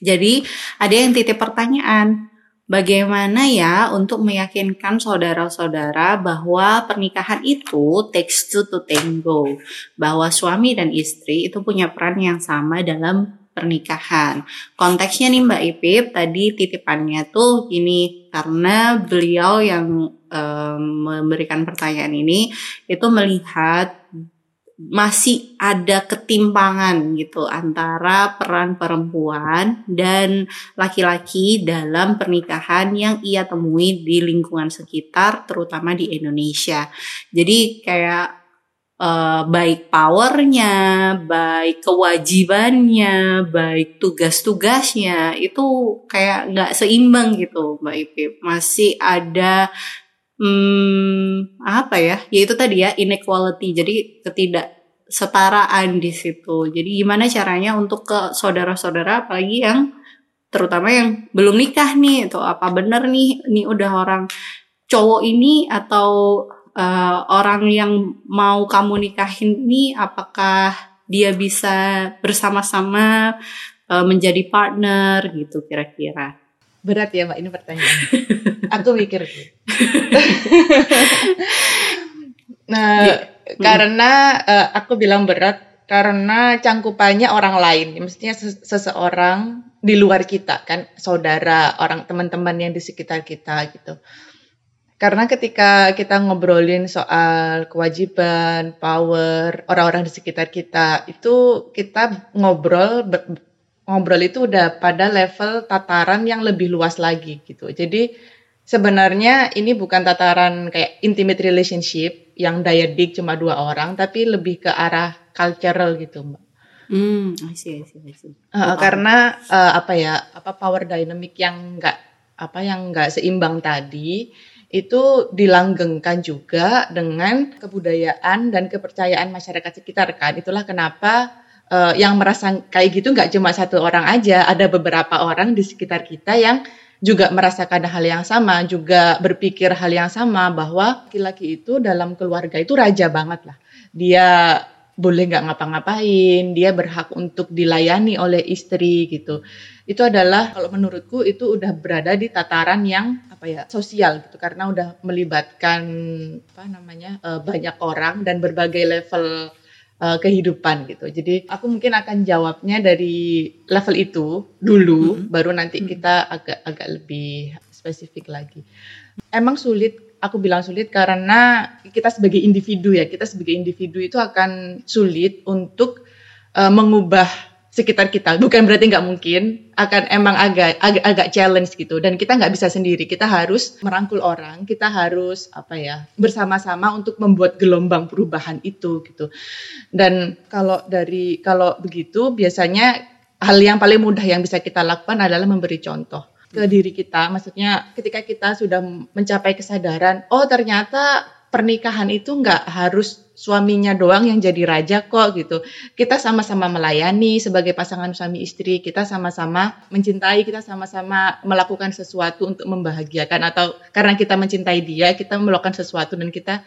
Jadi ada yang titip pertanyaan Bagaimana ya untuk meyakinkan saudara-saudara bahwa pernikahan itu takes two to tango, bahwa suami dan istri itu punya peran yang sama dalam pernikahan. Konteksnya nih Mbak Ipip tadi titipannya tuh ini karena beliau yang um, memberikan pertanyaan ini itu melihat masih ada ketimpangan gitu antara peran perempuan dan laki-laki dalam pernikahan yang ia temui di lingkungan sekitar terutama di Indonesia. Jadi kayak uh, baik powernya, baik kewajibannya, baik tugas-tugasnya itu kayak nggak seimbang gitu Mbak Ipip. Masih ada hmm, apa ya? Ya itu tadi ya inequality. Jadi ketidaksetaraan di situ. Jadi gimana caranya untuk ke saudara-saudara apalagi yang terutama yang belum nikah nih atau apa bener nih ini udah orang cowok ini atau uh, orang yang mau kamu nikahin ini apakah dia bisa bersama-sama uh, menjadi partner gitu kira-kira berat ya mbak ini pertanyaan aku mikir nah ya. karena uh, aku bilang berat karena cangkupannya orang lain, mestinya seseorang di luar kita kan, saudara, orang teman-teman yang di sekitar kita gitu. Karena ketika kita ngobrolin soal kewajiban, power, orang-orang di sekitar kita, itu kita ngobrol ngobrol itu udah pada level tataran yang lebih luas lagi gitu. Jadi sebenarnya ini bukan tataran kayak intimate relationship yang diadik cuma dua orang, tapi lebih ke arah cultural gitu mbak. Hmm, I see, I see, I see. Uh, karena uh, apa ya, apa power dynamic yang enggak apa yang enggak seimbang tadi itu dilanggengkan juga dengan kebudayaan dan kepercayaan masyarakat sekitar kan. Itulah kenapa uh, yang merasa kayak gitu nggak cuma satu orang aja, ada beberapa orang di sekitar kita yang juga merasakan hal yang sama, juga berpikir hal yang sama bahwa laki-laki itu dalam keluarga itu raja banget lah. Dia boleh nggak ngapa-ngapain, dia berhak untuk dilayani oleh istri gitu. Itu adalah kalau menurutku itu udah berada di tataran yang apa ya sosial gitu karena udah melibatkan apa namanya uh, banyak orang dan berbagai level uh, kehidupan gitu. Jadi aku mungkin akan jawabnya dari level itu dulu, mm -hmm. baru nanti kita agak agak lebih spesifik lagi. Emang sulit aku bilang sulit karena kita sebagai individu ya, kita sebagai individu itu akan sulit untuk uh, mengubah sekitar kita. Bukan berarti nggak mungkin, akan emang agak agak, agak challenge gitu. Dan kita nggak bisa sendiri, kita harus merangkul orang, kita harus apa ya bersama-sama untuk membuat gelombang perubahan itu gitu. Dan kalau dari kalau begitu biasanya hal yang paling mudah yang bisa kita lakukan adalah memberi contoh ke diri kita. Maksudnya ketika kita sudah mencapai kesadaran, oh ternyata pernikahan itu nggak harus suaminya doang yang jadi raja kok gitu. Kita sama-sama melayani sebagai pasangan suami istri, kita sama-sama mencintai, kita sama-sama melakukan sesuatu untuk membahagiakan atau karena kita mencintai dia, kita melakukan sesuatu dan kita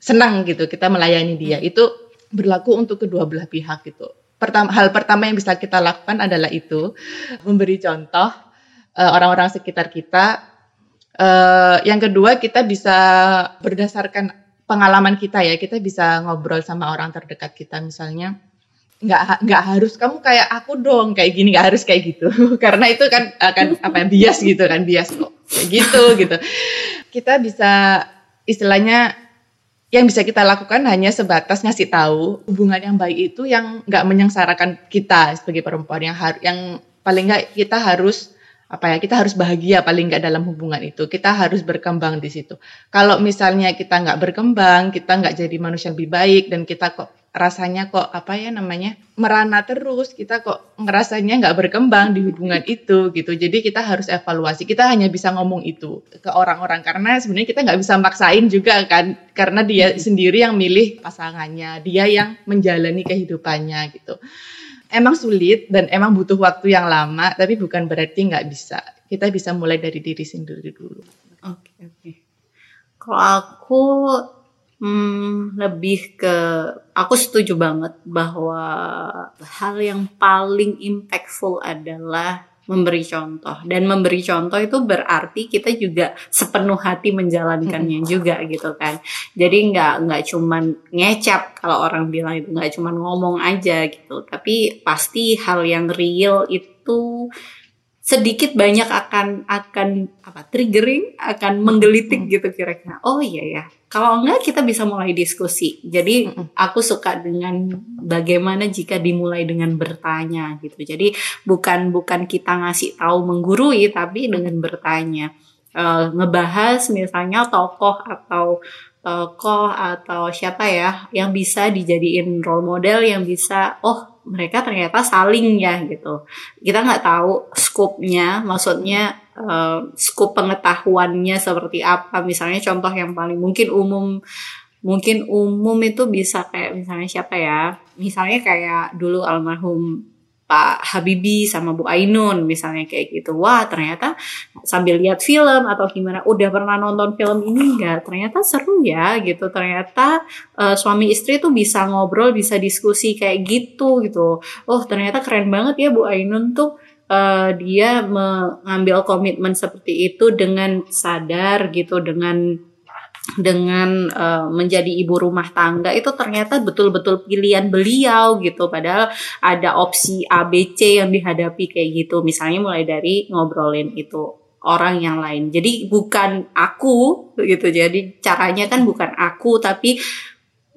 senang gitu, kita melayani dia. Itu berlaku untuk kedua belah pihak gitu. Pertama, hal pertama yang bisa kita lakukan adalah itu memberi contoh uh, orang-orang sekitar kita. Uh, yang kedua kita bisa berdasarkan pengalaman kita ya, kita bisa ngobrol sama orang terdekat kita misalnya nggak nggak harus kamu kayak aku dong kayak gini nggak harus kayak gitu. Karena itu kan akan apa ya, bias gitu kan bias kok. Kayak gitu gitu. Kita bisa istilahnya yang bisa kita lakukan hanya sebatas ngasih tahu hubungan yang baik itu yang nggak menyengsarakan kita sebagai perempuan. Yang har yang paling nggak kita harus apa ya kita harus bahagia paling nggak dalam hubungan itu. Kita harus berkembang di situ. Kalau misalnya kita nggak berkembang kita nggak jadi manusia lebih baik dan kita kok rasanya kok apa ya namanya merana terus kita kok ngerasanya nggak berkembang di hubungan itu gitu. Jadi kita harus evaluasi. Kita hanya bisa ngomong itu ke orang-orang. Karena sebenarnya kita nggak bisa maksain juga kan karena dia sendiri yang milih pasangannya dia yang menjalani kehidupannya gitu emang sulit dan emang butuh waktu yang lama, tapi bukan berarti nggak bisa. Kita bisa mulai dari diri sendiri dulu. Oke okay, oke. Okay. Kalau aku hmm, lebih ke, aku setuju banget bahwa hal yang paling impactful adalah memberi contoh. Dan memberi contoh itu berarti kita juga sepenuh hati menjalankannya juga gitu kan. Jadi nggak nggak cuman ngecap kalau orang bilang itu nggak cuman ngomong aja gitu. Tapi pasti hal yang real itu sedikit banyak akan akan apa triggering akan menggelitik gitu kira-kira. Oh iya ya kalau enggak kita bisa mulai diskusi. Jadi aku suka dengan bagaimana jika dimulai dengan bertanya gitu. Jadi bukan bukan kita ngasih tahu menggurui tapi dengan bertanya. Uh, ngebahas misalnya tokoh atau tokoh atau siapa ya yang bisa dijadiin role model yang bisa oh mereka ternyata saling ya gitu. Kita nggak tahu skopnya, maksudnya uh, skup pengetahuannya seperti apa. Misalnya contoh yang paling mungkin umum mungkin umum itu bisa kayak misalnya siapa ya? Misalnya kayak dulu almarhum Pak Habibie sama Bu Ainun misalnya kayak gitu. Wah ternyata sambil lihat film atau gimana, udah pernah nonton film ini enggak? Ternyata seru ya gitu. Ternyata uh, suami istri tuh bisa ngobrol, bisa diskusi kayak gitu gitu. Oh ternyata keren banget ya Bu Ainun tuh uh, dia mengambil komitmen seperti itu dengan sadar gitu, dengan dengan uh, menjadi ibu rumah tangga itu ternyata betul-betul pilihan beliau gitu. Padahal ada opsi ABC yang dihadapi kayak gitu. Misalnya mulai dari ngobrolin itu orang yang lain. Jadi bukan aku gitu. Jadi caranya kan bukan aku tapi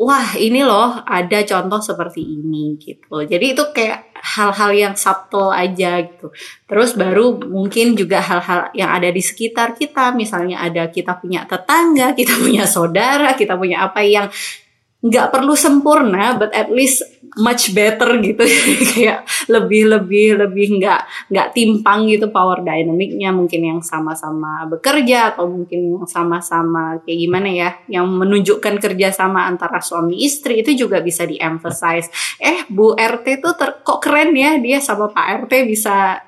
wah ini loh ada contoh seperti ini gitu. Jadi itu kayak hal-hal yang subtle aja gitu. Terus baru mungkin juga hal-hal yang ada di sekitar kita, misalnya ada kita punya tetangga, kita punya saudara, kita punya apa yang nggak perlu sempurna, but at least much better gitu kayak lebih lebih lebih nggak nggak timpang gitu power dynamicnya mungkin yang sama-sama bekerja atau mungkin yang sama-sama kayak gimana ya yang menunjukkan kerjasama antara suami istri itu juga bisa di emphasize eh Bu RT tuh ter kok keren ya dia sama Pak RT bisa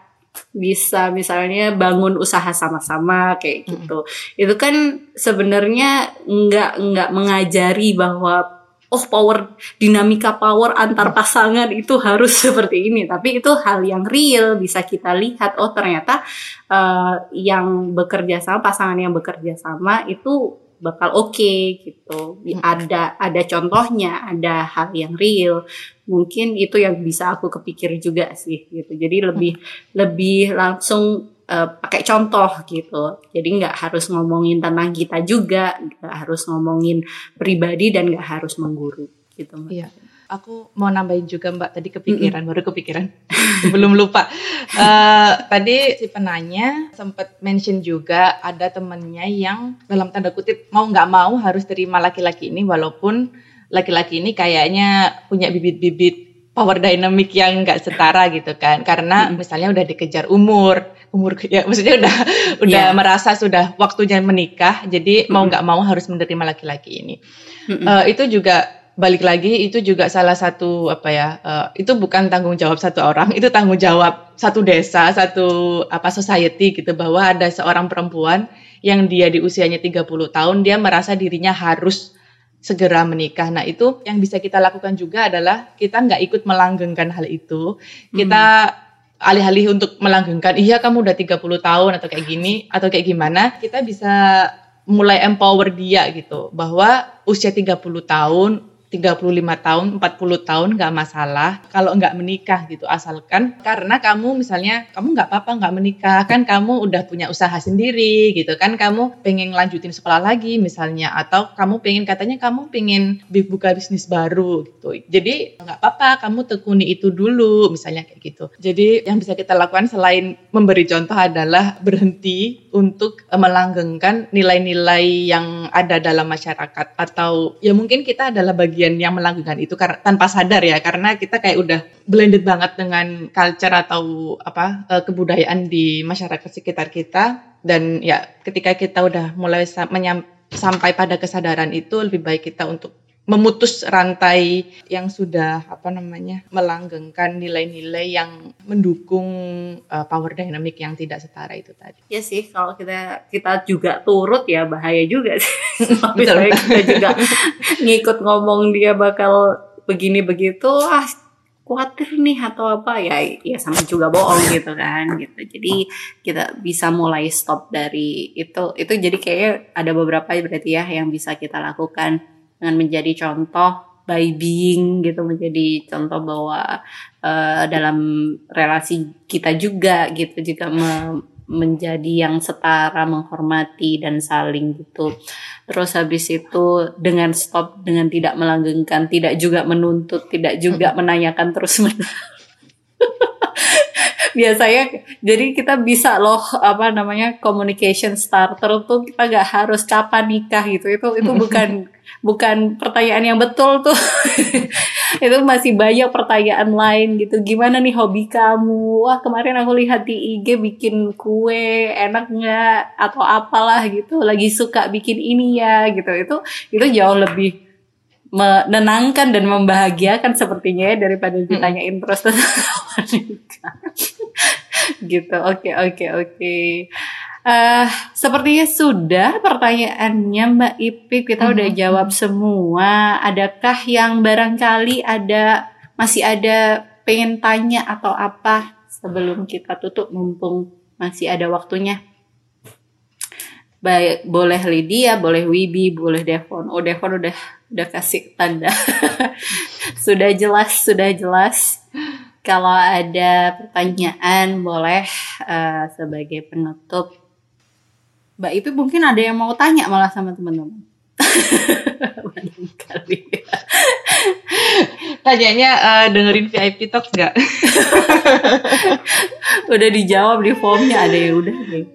bisa misalnya bangun usaha sama-sama kayak gitu. Mm. Itu kan sebenarnya nggak nggak mengajari bahwa oh power dinamika power antar pasangan itu harus seperti ini. Tapi itu hal yang real bisa kita lihat oh ternyata uh, yang bekerja sama pasangan yang bekerja sama itu bakal oke okay, gitu ada ada contohnya ada hal yang real. Mungkin itu yang bisa aku kepikir juga sih gitu. Jadi lebih lebih langsung uh, pakai contoh gitu. Jadi nggak harus ngomongin tentang kita juga, nggak harus ngomongin pribadi dan nggak harus mengguru gitu. Mbak. Iya. Aku mau nambahin juga Mbak tadi kepikiran, mm -hmm. baru kepikiran, belum lupa. Uh, tadi si penanya sempat mention juga ada temennya yang dalam tanda kutip mau nggak mau harus terima laki-laki ini walaupun laki-laki ini kayaknya punya bibit-bibit power dynamic yang nggak setara gitu kan karena hmm. misalnya udah dikejar umur umur ya maksudnya udah udah yeah. merasa sudah waktunya menikah jadi mau nggak mau harus menerima laki-laki ini mm-hmm. uh, itu juga balik lagi itu juga salah satu apa ya uh, itu bukan tanggung jawab satu orang itu tanggung jawab satu desa satu apa society gitu bahwa ada seorang perempuan yang dia di usianya 30 tahun dia merasa dirinya harus segera menikah. Nah itu yang bisa kita lakukan juga adalah kita nggak ikut melanggengkan hal itu. Kita alih-alih untuk melanggengkan iya kamu udah 30 tahun atau kayak gini atau kayak gimana kita bisa mulai empower dia gitu bahwa usia 30 tahun 35 tahun, 40 tahun nggak masalah kalau nggak menikah gitu. Asalkan karena kamu misalnya kamu nggak apa-apa nggak menikah kan kamu udah punya usaha sendiri gitu. Kan kamu pengen lanjutin sekolah lagi misalnya atau kamu pengen katanya kamu pengen buka bisnis baru gitu. Jadi nggak apa-apa kamu tekuni itu dulu misalnya kayak gitu. Jadi yang bisa kita lakukan selain memberi contoh adalah berhenti untuk melanggengkan nilai-nilai yang ada dalam masyarakat. Atau ya mungkin kita adalah bagian bagian yang melanggengkan itu karena tanpa sadar ya karena kita kayak udah blended banget dengan culture atau apa uh, kebudayaan di masyarakat sekitar kita. Dan ya ketika kita udah mulai sampai pada kesadaran itu lebih baik kita untuk memutus rantai yang sudah apa namanya melanggengkan nilai-nilai yang mendukung uh, power dynamic yang tidak setara itu tadi. Ya sih kalau kita kita juga turut ya bahaya juga sih. Misalnya kita juga ngikut ngomong dia bakal begini begitu ah khawatir nih atau apa ya ya sama juga bohong gitu kan gitu jadi kita bisa mulai stop dari itu itu jadi kayak ada beberapa berarti ya yang bisa kita lakukan dengan menjadi contoh by being gitu menjadi contoh bahwa uh, dalam relasi kita juga gitu juga me menjadi yang setara menghormati dan saling gitu. Terus habis itu dengan stop dengan tidak melanggengkan tidak juga menuntut tidak juga menanyakan terus menerus biasanya jadi kita bisa loh apa namanya communication starter tuh kita nggak harus kapan nikah gitu. Itu itu bukan bukan pertanyaan yang betul tuh. Itu masih banyak pertanyaan lain gitu. Gimana nih hobi kamu? Wah kemarin aku lihat di IG bikin kue enak nggak? Atau apalah gitu. Lagi suka bikin ini ya gitu. Itu itu jauh lebih menenangkan dan membahagiakan sepertinya ya daripada ditanyain terus tentang nikah gitu oke oke oke Uh, sepertinya sudah pertanyaannya Mbak Ipip kita udah Mhm, jawab semua. Adakah yang barangkali ada masih ada pengen tanya atau apa sebelum kita tutup mumpung masih ada waktunya? Baik, boleh Lydia, boleh Wibi, boleh Devon. Oh, Devon udah udah kasih tanda. sudah jelas, sudah jelas. Kalau ada pertanyaan boleh eh, sebagai penutup. Mbak Ipi mungkin ada yang mau tanya malah sama teman-teman. Barangkali. Tanyanya eh, dengerin VIP Talks nggak? udah dijawab di formnya ada yang udah deh.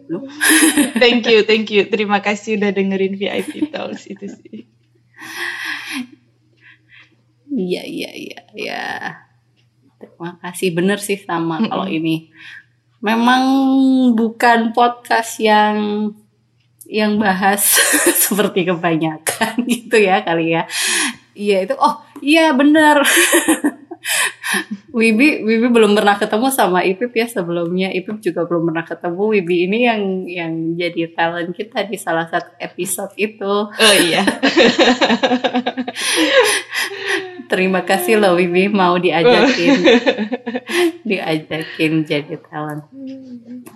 thank you, thank you. Terima kasih udah dengerin VIP Talks itu sih. Iya iya iya iya. Terima kasih bener sih sama kalau ini. Memang bukan podcast yang yang bahas seperti kebanyakan gitu ya kali ya. Iya itu oh iya bener. Wibi Wibi belum pernah ketemu sama Ipip ya sebelumnya Ipip juga belum pernah ketemu Wibi ini yang yang jadi talent kita di salah satu episode itu. Oh iya. Terima kasih loh Wibi mau diajakin diajakin jadi talent.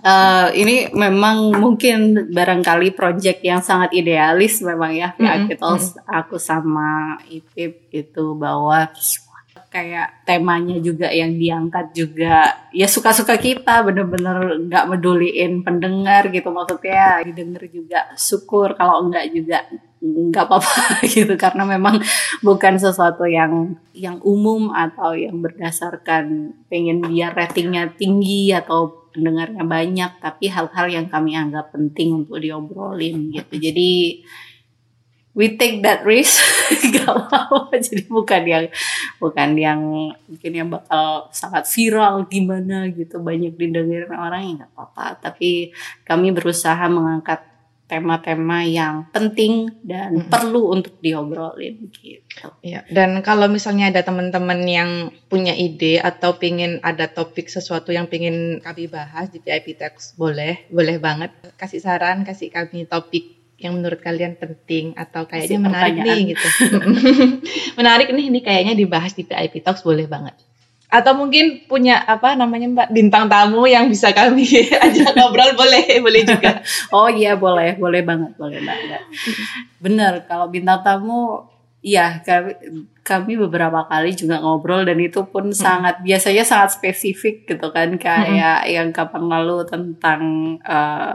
Eh, ini memang mungkin barangkali project yang sangat idealis memang ya Mm-mm, VIP Talks aku sama Ipip itu bahwa kayak temanya juga yang diangkat juga ya suka-suka kita bener-bener nggak meduliin pendengar gitu maksudnya. Didengar juga syukur kalau enggak juga nggak apa-apa gitu karena memang bukan sesuatu yang yang umum atau yang berdasarkan pengen biar ratingnya tinggi atau pendengarnya banyak tapi hal-hal yang kami anggap penting untuk diobrolin gitu. Jadi we take that risk. Gak apa-apa jadi bukan yang bukan yang mungkin yang bakal sangat viral gimana gitu. Banyak didengerin orang ya nggak apa-apa. Tapi kami berusaha mengangkat tema-tema yang penting dan Mm-mm. perlu untuk diobrolin gitu. Iya, dan kalau misalnya ada teman-teman yang punya ide atau pengen ada topik sesuatu yang pengen kami bahas di VIP Talks, boleh, boleh banget. Kasih saran, kasih kami topik yang menurut kalian penting atau kayaknya Kasih menarik nih gitu. menarik nih, ini kayaknya dibahas di VIP Talks, boleh banget. Atau mungkin punya apa namanya Mbak bintang tamu yang bisa kami ajak ngobrol boleh, boleh juga. Oh iya boleh, boleh banget, boleh banget. Bener, kalau bintang tamu, iya kami, kami beberapa kali juga ngobrol dan itu pun sangat biasanya sangat spesifik gitu kan, kayak yang kapan lalu tentang eh,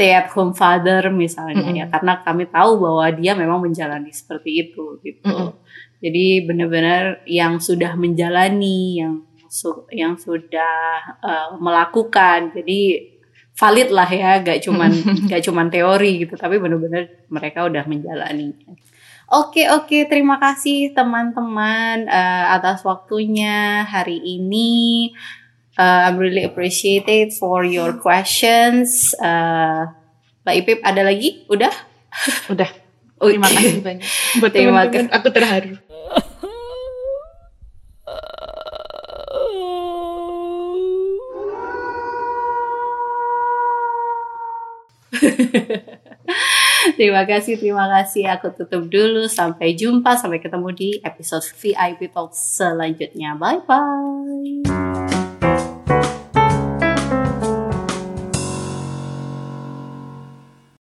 stay at home father misalnya Mm-mm. ya, karena kami tahu bahwa dia memang menjalani seperti itu gitu. Mm-mm. Jadi benar-benar yang sudah menjalani, yang su- yang sudah eh, melakukan, jadi valid lah ya, gak cuman gak cuman teori gitu, tapi benar-benar mereka udah menjalani. Oke oke, terima kasih teman-teman eh, atas waktunya hari ini. Eh, I'm really appreciated for your questions. Eh, Mbak Ipip ada lagi? Udah? Udah. Terima kasih banyak. Buat Terima teman-teman, aku terharu. Terima kasih, terima kasih. Aku tutup dulu. Sampai jumpa, sampai ketemu di episode VIP Talk selanjutnya. Bye bye. Música